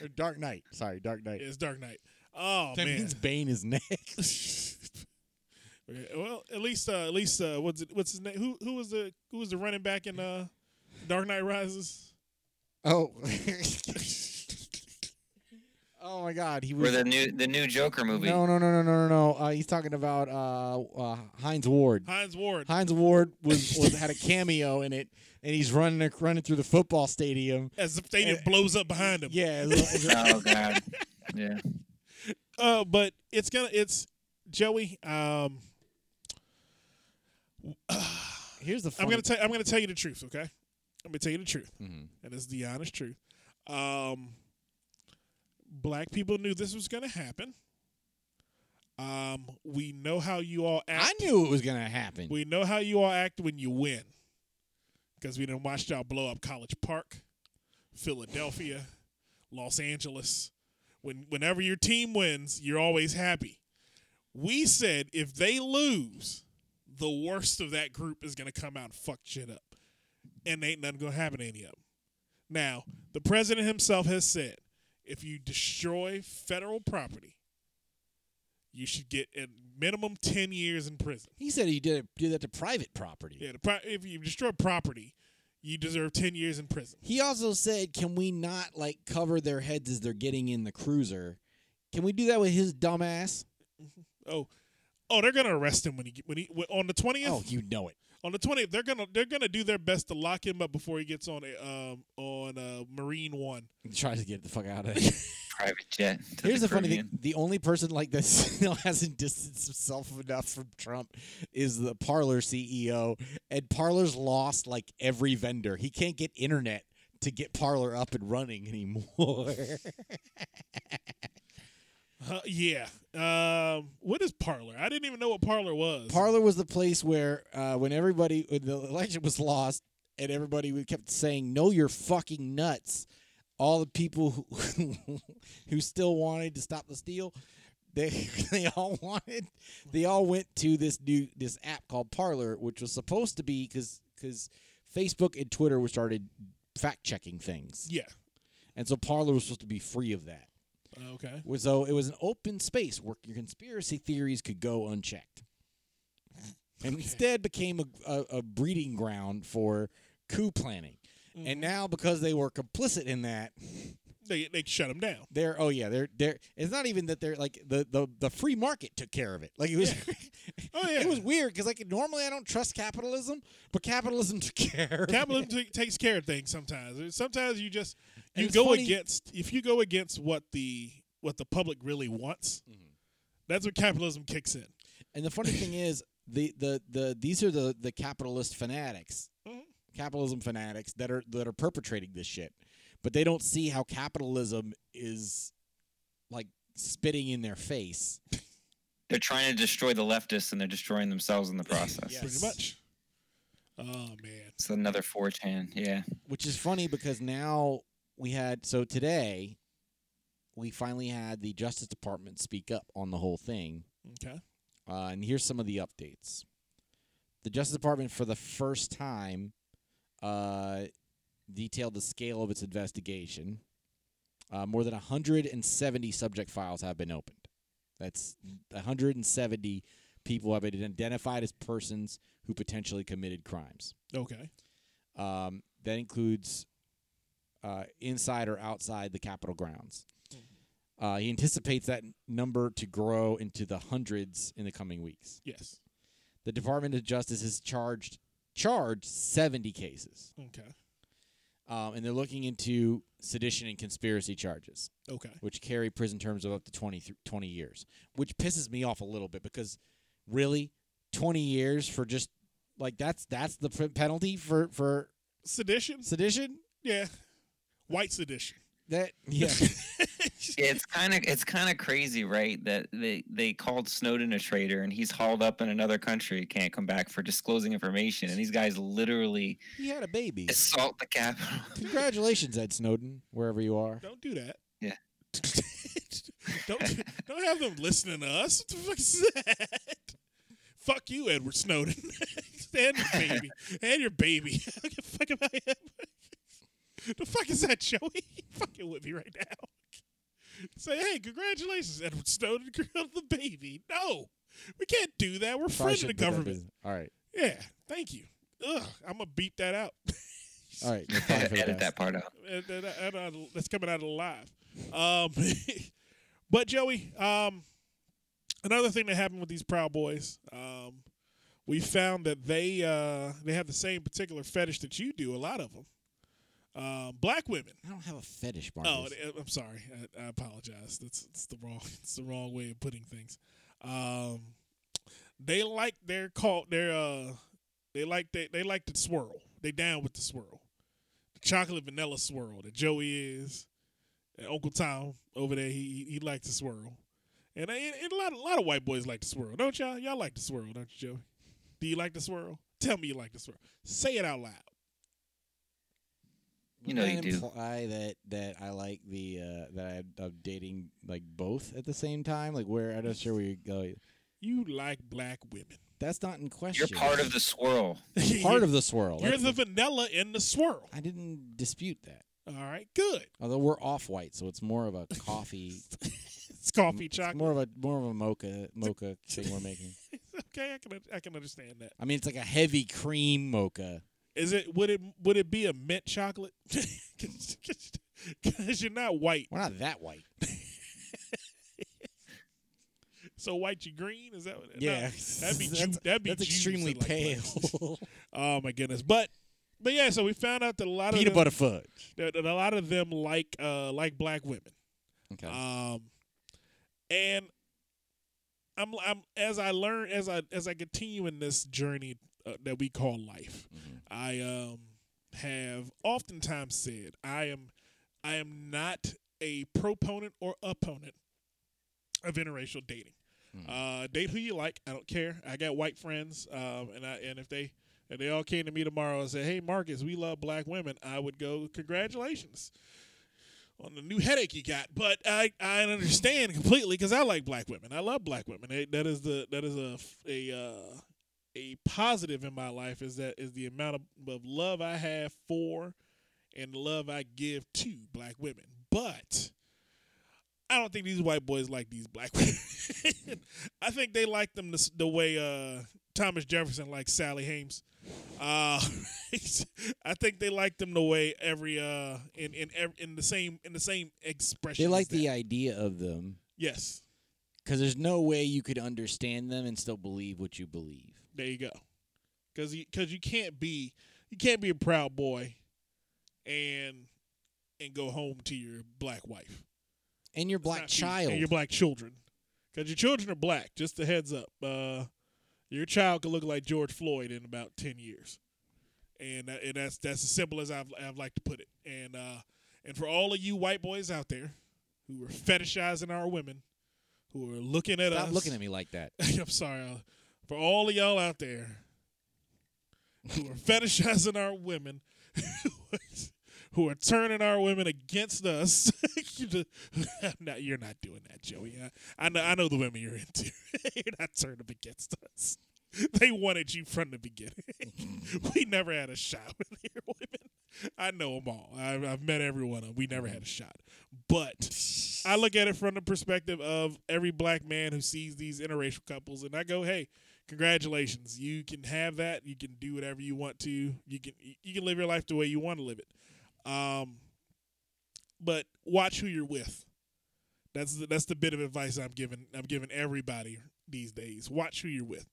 Speaker 2: or Dark Knight. Sorry, Dark Knight.
Speaker 1: it's Dark Knight. Oh
Speaker 2: that
Speaker 1: man.
Speaker 2: means Bane is next.
Speaker 1: well, at least, uh, at least, uh, what's it, what's his name? Who who was the who was the running back in uh, Dark Knight Rises?
Speaker 2: oh. oh my God, he
Speaker 3: For
Speaker 2: was.
Speaker 3: the new the new Joker movie.
Speaker 2: No, no, no, no, no, no, no. Uh, he's talking about uh, uh, Hines Ward.
Speaker 1: Hines Ward.
Speaker 2: Hines Ward was, was had a cameo in it, and he's running running through the football stadium.
Speaker 1: As the stadium blows up behind him.
Speaker 2: Yeah, it's- it's-
Speaker 3: Oh god. Yeah.
Speaker 1: Uh, but it's gonna it's Joey. Um,
Speaker 2: here's the.
Speaker 1: I'm gonna tell I'm gonna tell you the truth. Okay, I'm gonna tell you the truth,
Speaker 2: Mhm.
Speaker 1: and it's the honest truth. Um, black people knew this was gonna happen. Um, we know how you all act.
Speaker 2: I knew it was gonna happen.
Speaker 1: We know how you all act when you win, because we done watched y'all blow up College Park, Philadelphia, Los Angeles. When whenever your team wins, you're always happy. We said if they lose, the worst of that group is gonna come out and fuck shit up, and ain't nothing gonna happen to any of them. Now, the president himself has said, if you destroy federal property, you should get a minimum ten years in prison.
Speaker 2: he said he did did that to private property.
Speaker 1: Yeah, pro- if you destroy property, you deserve ten years in prison.
Speaker 2: He also said, "Can we not like cover their heads as they're getting in the cruiser? Can we do that with his dumbass?" Mm-hmm.
Speaker 1: Oh, oh, they're gonna arrest him when he when he on the twentieth.
Speaker 2: Oh, you know it.
Speaker 1: On the twentieth, they're gonna they're gonna do their best to lock him up before he gets on a um on uh, Marine One.
Speaker 2: He tries to get the fuck out of there.
Speaker 3: Private jet.
Speaker 2: Here's
Speaker 3: the
Speaker 2: the funny thing: the only person like this still hasn't distanced himself enough from Trump is the Parler CEO, and Parler's lost like every vendor. He can't get internet to get Parler up and running anymore.
Speaker 1: Uh, yeah. Um, what is Parler? I didn't even know what Parler was.
Speaker 2: Parler was the place where uh, when everybody when the election was lost and everybody would kept saying no you're fucking nuts all the people who who still wanted to stop the steal they they all wanted they all went to this new this app called Parler which was supposed to be cuz cuz Facebook and Twitter were started fact checking things
Speaker 1: yeah.
Speaker 2: and so Parler was supposed to be free of that
Speaker 1: Okay.
Speaker 2: so it was an open space where your conspiracy theories could go unchecked, and instead became a, a, a breeding ground for coup planning. And mm-hmm. now, because they were complicit in that,
Speaker 1: They they shut them down.
Speaker 2: they're oh yeah, they're they're. It's not even that they're like the the, the free market took care of it. Like it was,
Speaker 1: Oh yeah.
Speaker 2: it was weird because like normally I don't trust capitalism, but capitalism took care. of
Speaker 1: Capitalism
Speaker 2: it.
Speaker 1: t- takes care of things sometimes. Sometimes you just you go
Speaker 2: funny-
Speaker 1: against if you go against what the what the public really wants.
Speaker 2: Mm-hmm.
Speaker 1: That's when capitalism kicks in.
Speaker 2: And the funny thing is, the, the, the these are the, the capitalist fanatics,
Speaker 1: Mhm.
Speaker 2: capitalism fanatics that are that are perpetrating this shit, but they don't see how capitalism is like spitting in their face.
Speaker 3: They're trying to destroy the leftists and they're destroying themselves in the process.
Speaker 2: Yes.
Speaker 1: Pretty much. Oh man.
Speaker 3: It's another 4chan. Yeah.
Speaker 2: Which is funny because now we had so today we finally had the Justice Department speak up on the whole thing.
Speaker 1: Okay.
Speaker 2: Uh, and here's some of the updates. The Justice Department, for the first time, uh, detailed the scale of its investigation. Uh, more than 170 subject files have been opened. That's 170 people have been identified as persons who potentially committed crimes.
Speaker 1: Okay.
Speaker 2: Um, that includes uh, inside or outside the Capitol grounds. Uh, he anticipates that number to grow into the hundreds in the coming weeks.
Speaker 1: Yes.
Speaker 2: The Department of Justice has charged charged 70 cases,
Speaker 1: Okay.
Speaker 2: Um, and they're looking into sedition and conspiracy charges,
Speaker 1: Okay.
Speaker 2: which carry prison terms of up to 20, th- 20 years, which pisses me off a little bit because really 20 years for just like that's that's the penalty for for
Speaker 1: Sedition?
Speaker 2: sedition
Speaker 1: Yeah. White sedition.
Speaker 2: that yeah
Speaker 3: It's kind of it's kind of crazy, right? That they they called Snowden a traitor and he's hauled up in another country, can't come back for disclosing information, and these guys literally
Speaker 2: he had a baby
Speaker 3: assault the Capitol.
Speaker 2: congratulations ed snowden wherever you are
Speaker 1: Don't do that.
Speaker 3: Yeah.
Speaker 1: don't don't have them listening to us. What the fuck is that? Fuck you, Edward Snowden. and your baby. And your baby. I give a fuck about him. the fuck is that, Joey? You fucking with me right now. Say, hey, congratulations, Edward Snowden, on the baby. No, we can't do that. We're friends of the
Speaker 2: shouldn't put that
Speaker 1: government.
Speaker 2: all right
Speaker 1: Yeah, thank you. Ugh, I'm gonna beat that out.
Speaker 2: all right that's fine for
Speaker 3: Edit that part out.
Speaker 1: and, and, and, uh, that's coming out of the live. Um, but Joey, um, another thing that happened with these Proud Boys, um, we found that they uh, they have the same particular fetish that you do. A lot of them, um, black women.
Speaker 2: i don't have a fetish Marcus.
Speaker 1: Oh, I'm sorry. I, I apologize. That's it's the wrong it's the wrong way of putting things. Um, they like their called their uh they like they they like the swirl. They down with the swirl, the chocolate vanilla swirl that Joey is. And Uncle Tom over there, he he likes the swirl, And, and, and a lot, a lot of white boys like to swirl, don't y'all? Y'all like to swirl, don't you, Joey? Do you like the swirl? Tell me you like the swirl. Say it out loud.
Speaker 3: You know
Speaker 2: I
Speaker 3: you do.
Speaker 2: imply that that I like the uh, that I, I'm dating like both at the same time. Like where I'm not sure where you go.
Speaker 1: You like black women.
Speaker 2: That's not in question.
Speaker 3: You're part of the swirl.
Speaker 2: part of the swirl.
Speaker 1: You're
Speaker 2: That's
Speaker 1: the vanilla in the swirl.
Speaker 2: I didn't dispute that.
Speaker 1: All right, good.
Speaker 2: Although we're off white, so it's more of a coffee.
Speaker 1: It's coffee
Speaker 2: it's
Speaker 1: chocolate.
Speaker 2: more of a more of a mocha mocha thing we're making.
Speaker 1: okay, I can I can understand that.
Speaker 2: I mean, it's like a heavy cream mocha.
Speaker 1: Is it would it would it be a mint chocolate? Because you're not white.
Speaker 2: We're not that white.
Speaker 1: So white you green? Is that what? no,
Speaker 2: Yeah,
Speaker 1: that'd be ju- that'd be
Speaker 2: that's extremely
Speaker 1: like,
Speaker 2: pale.
Speaker 1: Oh my goodness! But but yeah, so we found out that a lot of
Speaker 2: Peanut
Speaker 1: them,
Speaker 2: butter fudge.
Speaker 1: that, that a lot of them like uh like black women.
Speaker 2: Okay.
Speaker 1: Um, and I'm I'm as I learn as I as I continue in this journey uh, that we call life,
Speaker 2: Mhm.
Speaker 1: I um have oftentimes said I am I am not a proponent or opponent of interracial dating.
Speaker 2: Mhm.
Speaker 1: Uh, date who you like. I don't care. I got white friends, um, and I and if they if they all came to me tomorrow and said, "Hey, Marcus, we love black women," I would go, "Congratulations." On the new headache you got, but I, I understand completely because I like black women. I love black women. That is the that is a a uh, a positive in my life is that is the amount of, of love I have for and love I give to black women. But I don't think these white boys like these black women. I think they like them the, the way uh, Thomas Jefferson likes Sally Hames. Uh, I think they like them the way every uh in in in the same in the same expression.
Speaker 2: They like the idea of them
Speaker 1: yes.
Speaker 2: because there's no way you could understand them and still believe what you believe.
Speaker 1: There you go. Because you, cause you can't be you can't be a proud boy and and go home to your black wife,
Speaker 2: And your black child.
Speaker 1: and your black children. Because your children are black. Just a heads up. Uh, your child could look like George Floyd in about ten years, and and that's that's as simple as I've I've like to put it. And uh, and for all of you white boys out there who are fetishizing our women, who are looking at
Speaker 2: Stop
Speaker 1: us,
Speaker 2: looking at me like that.
Speaker 1: I'm sorry. Uh, for all of y'all out there who are fetishizing our women, who are turning our women against us, you're not doing that, Joey. I, I know. I know the women you're into. you're not turning them against us. They wanted you from the beginning. we never had a shot with your women. I know them all. I've, I've met every one of them. We never had a shot. But I look at it from the perspective of every black man who sees these interracial couples, and I go, "Hey, congratulations! You can have that. You can do whatever you want to. You can you can live your life the way you want to live it. Um, but watch who you're with. That's the, that's the bit of advice I'm giving. I'm giving everybody these days. Watch who you're with,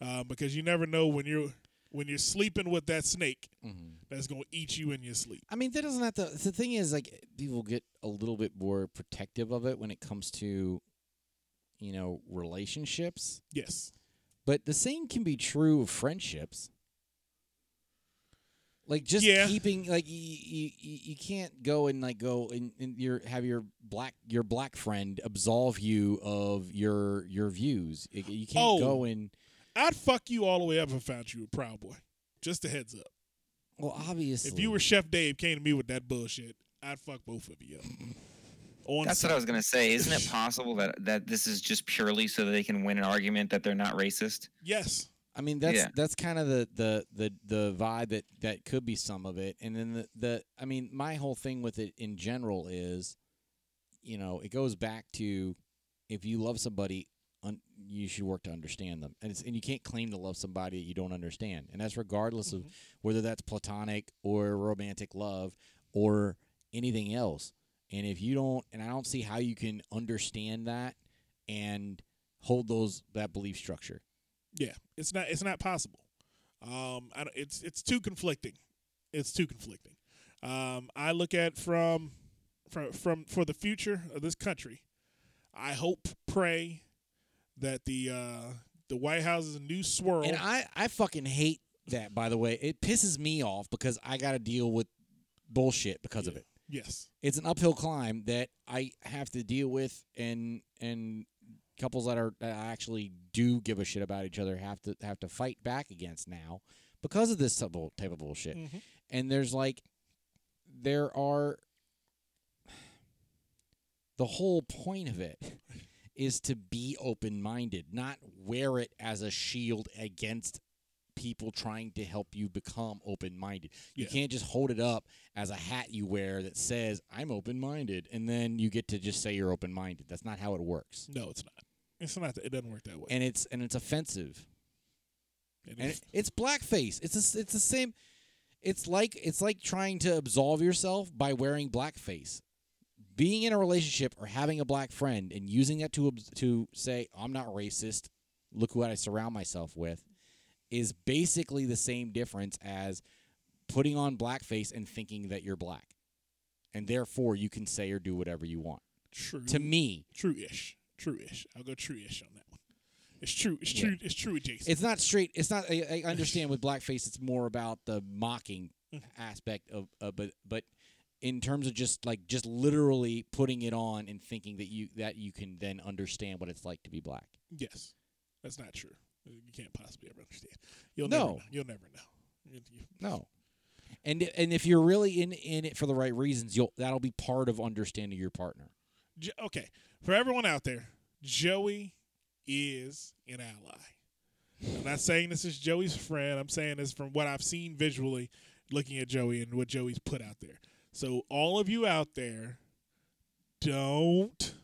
Speaker 1: um, because you never know when you're when you're sleeping with that snake
Speaker 2: Mhm.
Speaker 1: that's gonna eat you in your sleep.
Speaker 2: I mean, that doesn't have to. The thing is, like, people get a little bit more protective of it when it comes to, you know, relationships.
Speaker 1: Yes.
Speaker 2: But the same can be true of friendships. Like just
Speaker 1: Yeah.
Speaker 2: keeping like you, you, you can't go and like go and, and your have your black your black friend absolve you of your your views. You can't
Speaker 1: Oh.
Speaker 2: go and
Speaker 1: I'd fuck you all the way up if I found you a proud boy. Just a heads up.
Speaker 2: well obviously
Speaker 1: If you were Chef Dave came to me with that bullshit, I'd fuck both of you up. On
Speaker 3: That's what I was gonna say. Isn't it possible that that this is just purely so that they can win an argument that they're not racist?
Speaker 1: Yes.
Speaker 2: I mean that's
Speaker 3: Yeah.
Speaker 2: that's kind of the, the the the vibe that that could be some of it. And then the, the I mean my whole thing with it in general is you know, it goes back to if you love somebody un, you should work to understand them. And it's and you can't claim to love somebody that you don't understand. And that's regardless of mm-hmm. whether that's platonic or romantic love or anything else. And if you don't and I don't see how you can understand that and hold those that belief structure.
Speaker 1: Yeah. It's not it's not possible. Um I don't, it's it's too conflicting. It's too conflicting. Um I look at from from from for the future of this country. I hope pray that the uh the White House is a new swirl.
Speaker 2: And I, I fucking hate that, by the way. It pisses me off because I got to deal with bullshit because of it.
Speaker 1: Yes.
Speaker 2: It's an uphill climb that I have to deal with and and couples that are that actually do give a shit about each other have to have to fight back against now because of this type of type of bullshit.
Speaker 1: Mhm.
Speaker 2: And there's like there are the whole point of it is to be open-minded, not wear it as a shield against people trying to help you become open-minded. You
Speaker 1: Yeah.
Speaker 2: can't just hold it up as a hat you wear that says I'm open-minded and then you get to just say you're open-minded. That's not how it works.
Speaker 1: No, it's not. It's not. It doesn't work that way.
Speaker 2: And it's and it's offensive.
Speaker 1: And
Speaker 2: And it- it's blackface. It's a, it's the same. It's like it's like trying to absolve yourself by wearing blackface. Being in a relationship or having a black friend and using that to to say I'm not racist. Look what I surround myself with, is basically the same difference as putting on blackface and thinking that you're black, and therefore you can say or do whatever you want.
Speaker 1: true.
Speaker 2: To me,
Speaker 1: True-ish. True-ish. I'll go true-ish on that one. It's true. It's
Speaker 2: Yeah.
Speaker 1: true. It's true adjacent.
Speaker 2: it's not straight. It's not. I, I understand with blackface, it's more about the mocking
Speaker 1: Mhm.
Speaker 2: aspect of, uh, but but in terms of just like just literally putting it on and thinking that you that you can then understand what it's like to be black.
Speaker 1: yes, that's not true. You can't possibly ever understand. You'll
Speaker 2: No.
Speaker 1: never know. You'll never know. You- you-
Speaker 2: No. And and if you're really in in it for the right reasons, you'll that'll be part of understanding your partner.
Speaker 1: Okay, for everyone out there, Joey is an ally. I'm not saying this is Joey's friend. I'm saying this from what I've seen visually, looking at Joey and what Joey's put out there. So all of you out there, don't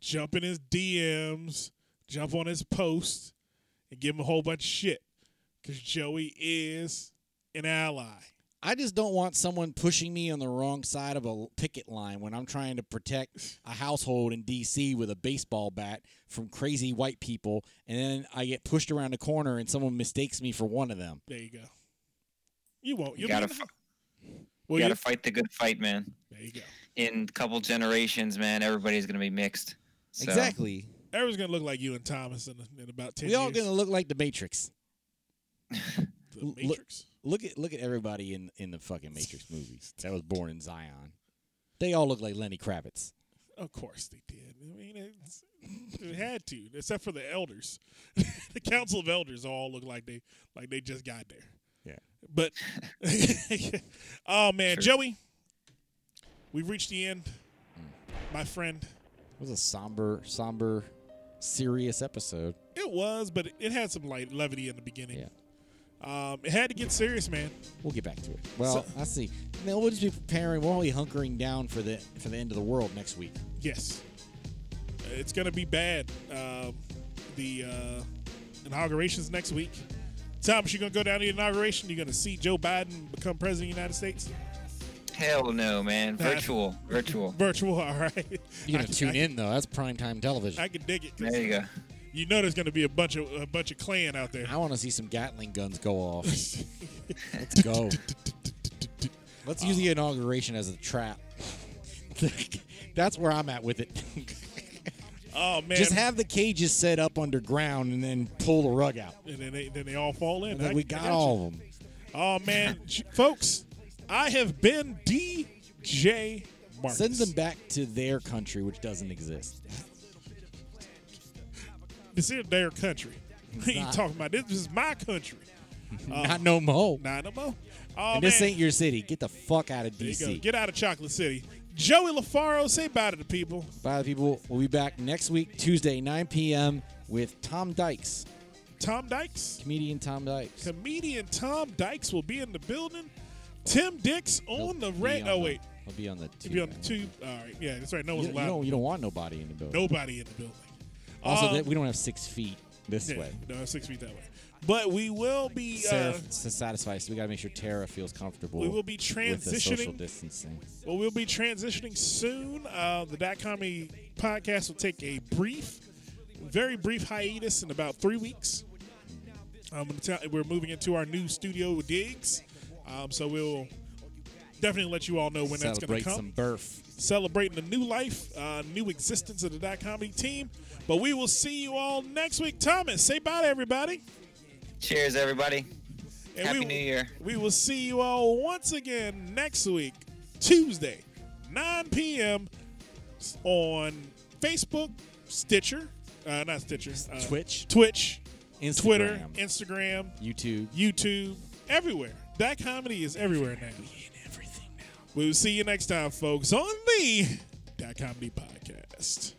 Speaker 1: jump in his DMs, jump on his post, and give him a whole bunch of shit. Because Joey is an ally.
Speaker 2: I just don't want someone pushing me on the wrong side of a picket line when I'm trying to protect a household in D.C. with a baseball bat from crazy white people, and then I get pushed around the corner and someone mistakes me for one of them.
Speaker 1: There you go. You won't.
Speaker 3: You
Speaker 1: You'll
Speaker 3: gotta,
Speaker 1: be in
Speaker 3: f-
Speaker 1: the-
Speaker 3: you gotta
Speaker 1: you-
Speaker 3: fight the good fight, man.
Speaker 1: there you go.
Speaker 3: In a couple generations, man, everybody's gonna be mixed. So,
Speaker 2: Exactly.
Speaker 1: Everyone's gonna look like you and Thomas in, in about ten
Speaker 2: We all
Speaker 1: years.
Speaker 2: gonna look like the Matrix.
Speaker 1: the
Speaker 2: look-
Speaker 1: Matrix.
Speaker 2: Look at look at everybody in in the fucking Matrix movies that was born in Zion. They all look like Lenny Kravitz.
Speaker 1: Of course they did. I mean, it's, it had to, except for the elders. the council of elders all look like they like they just got there.
Speaker 2: Yeah.
Speaker 1: But oh man,
Speaker 3: Sure.
Speaker 1: Joey, we've reached the end, my friend.
Speaker 2: It was a somber, somber, serious episode.
Speaker 1: It was, but it had some light levity in the beginning.
Speaker 2: Yeah.
Speaker 1: Um, it had to get serious, man.
Speaker 2: We'll get back to it. Well,
Speaker 1: So-
Speaker 2: let's see. Then we'll just be preparing. We're only hunkering down for the for the end of the world next week.
Speaker 1: Yes, it's gonna be bad. Um, the uh, inauguration's next week. Thomas, you gonna go down to the inauguration? You gonna see Joe Biden become president of the United States?
Speaker 3: Hell no, man.
Speaker 1: Nah.
Speaker 3: Virtual, virtual.
Speaker 1: Virtual, all right.
Speaker 2: You're gonna tune
Speaker 1: I
Speaker 2: in though. That's primetime television.
Speaker 1: I can dig it.
Speaker 3: There you go.
Speaker 1: You know there's gonna be a bunch of a bunch of Klan out there.
Speaker 2: I want to see some Gatling guns go off. Let's go. Let's use the inauguration as a trap. That's where I'm at with it.
Speaker 1: Oh man!
Speaker 2: Just have the cages set up underground and then pull the rug out.
Speaker 1: and then they then they all fall in.
Speaker 2: And then
Speaker 1: I-
Speaker 2: we
Speaker 1: I
Speaker 2: got
Speaker 1: you.
Speaker 2: all of them.
Speaker 1: Oh man, folks, I have been DJ Marcus.
Speaker 2: Send them back to their country, which doesn't exist.
Speaker 1: This is their country. What are you talking about? This is my country.
Speaker 2: Uh, not no mo.
Speaker 1: Not no more. Oh
Speaker 2: and
Speaker 1: man,
Speaker 2: this ain't your city. Get the fuck out of. DC.
Speaker 1: Get out of Chocolate City. Joey Lofaro, say bye to the people.
Speaker 2: Bye, to the people. We'll be back next week, Tuesday, 9 p.m. with Tom Dykes,
Speaker 1: Tom Dykes,
Speaker 2: comedian Tom Dykes.
Speaker 1: comedian Tom Dykes will be in the building. Tim Dix on the red. Oh wait,
Speaker 2: He'll be on the
Speaker 1: two.
Speaker 2: he'll
Speaker 1: be on the tube. All right, yeah, that's right. No
Speaker 2: You,
Speaker 1: one's
Speaker 2: you
Speaker 1: allowed.
Speaker 2: don't, you don't want nobody in the building.
Speaker 1: Nobody in the building.
Speaker 2: Also, that we don't have six feet this
Speaker 1: yeah,
Speaker 2: way.
Speaker 1: no, six feet that way. But we will be.
Speaker 2: Sarah,
Speaker 1: Uh,
Speaker 2: to satisfy, so we got to make sure Tara feels comfortable.
Speaker 1: we will be
Speaker 2: with the social
Speaker 1: transitioning.
Speaker 2: distancing.
Speaker 1: Well, we'll be transitioning soon. Uh, the Dot Comedy podcast will take a brief, very brief hiatus in about three weeks. Um, I'm gonna tell- we're moving into our new studio digs, um, so we'll definitely let you all know when that's going to come.
Speaker 2: some birth.
Speaker 1: Celebrating a new life, uh, new existence of the Dot Comedy team. But we will see you all next week. Thomas, say bye to everybody.
Speaker 3: Cheers, everybody.
Speaker 1: And
Speaker 3: Happy
Speaker 1: we,
Speaker 3: New Year.
Speaker 1: We will see you all once again next week, Tuesday, 9 p.m. on Facebook, Stitcher, uh, not Stitcher, uh,
Speaker 2: Twitch,
Speaker 1: Twitch,
Speaker 2: Instagram,
Speaker 1: Twitter, Instagram,
Speaker 2: YouTube.
Speaker 1: YouTube, everywhere. That comedy is everywhere now. We will see you next time, folks, on the That Comedy Podcast.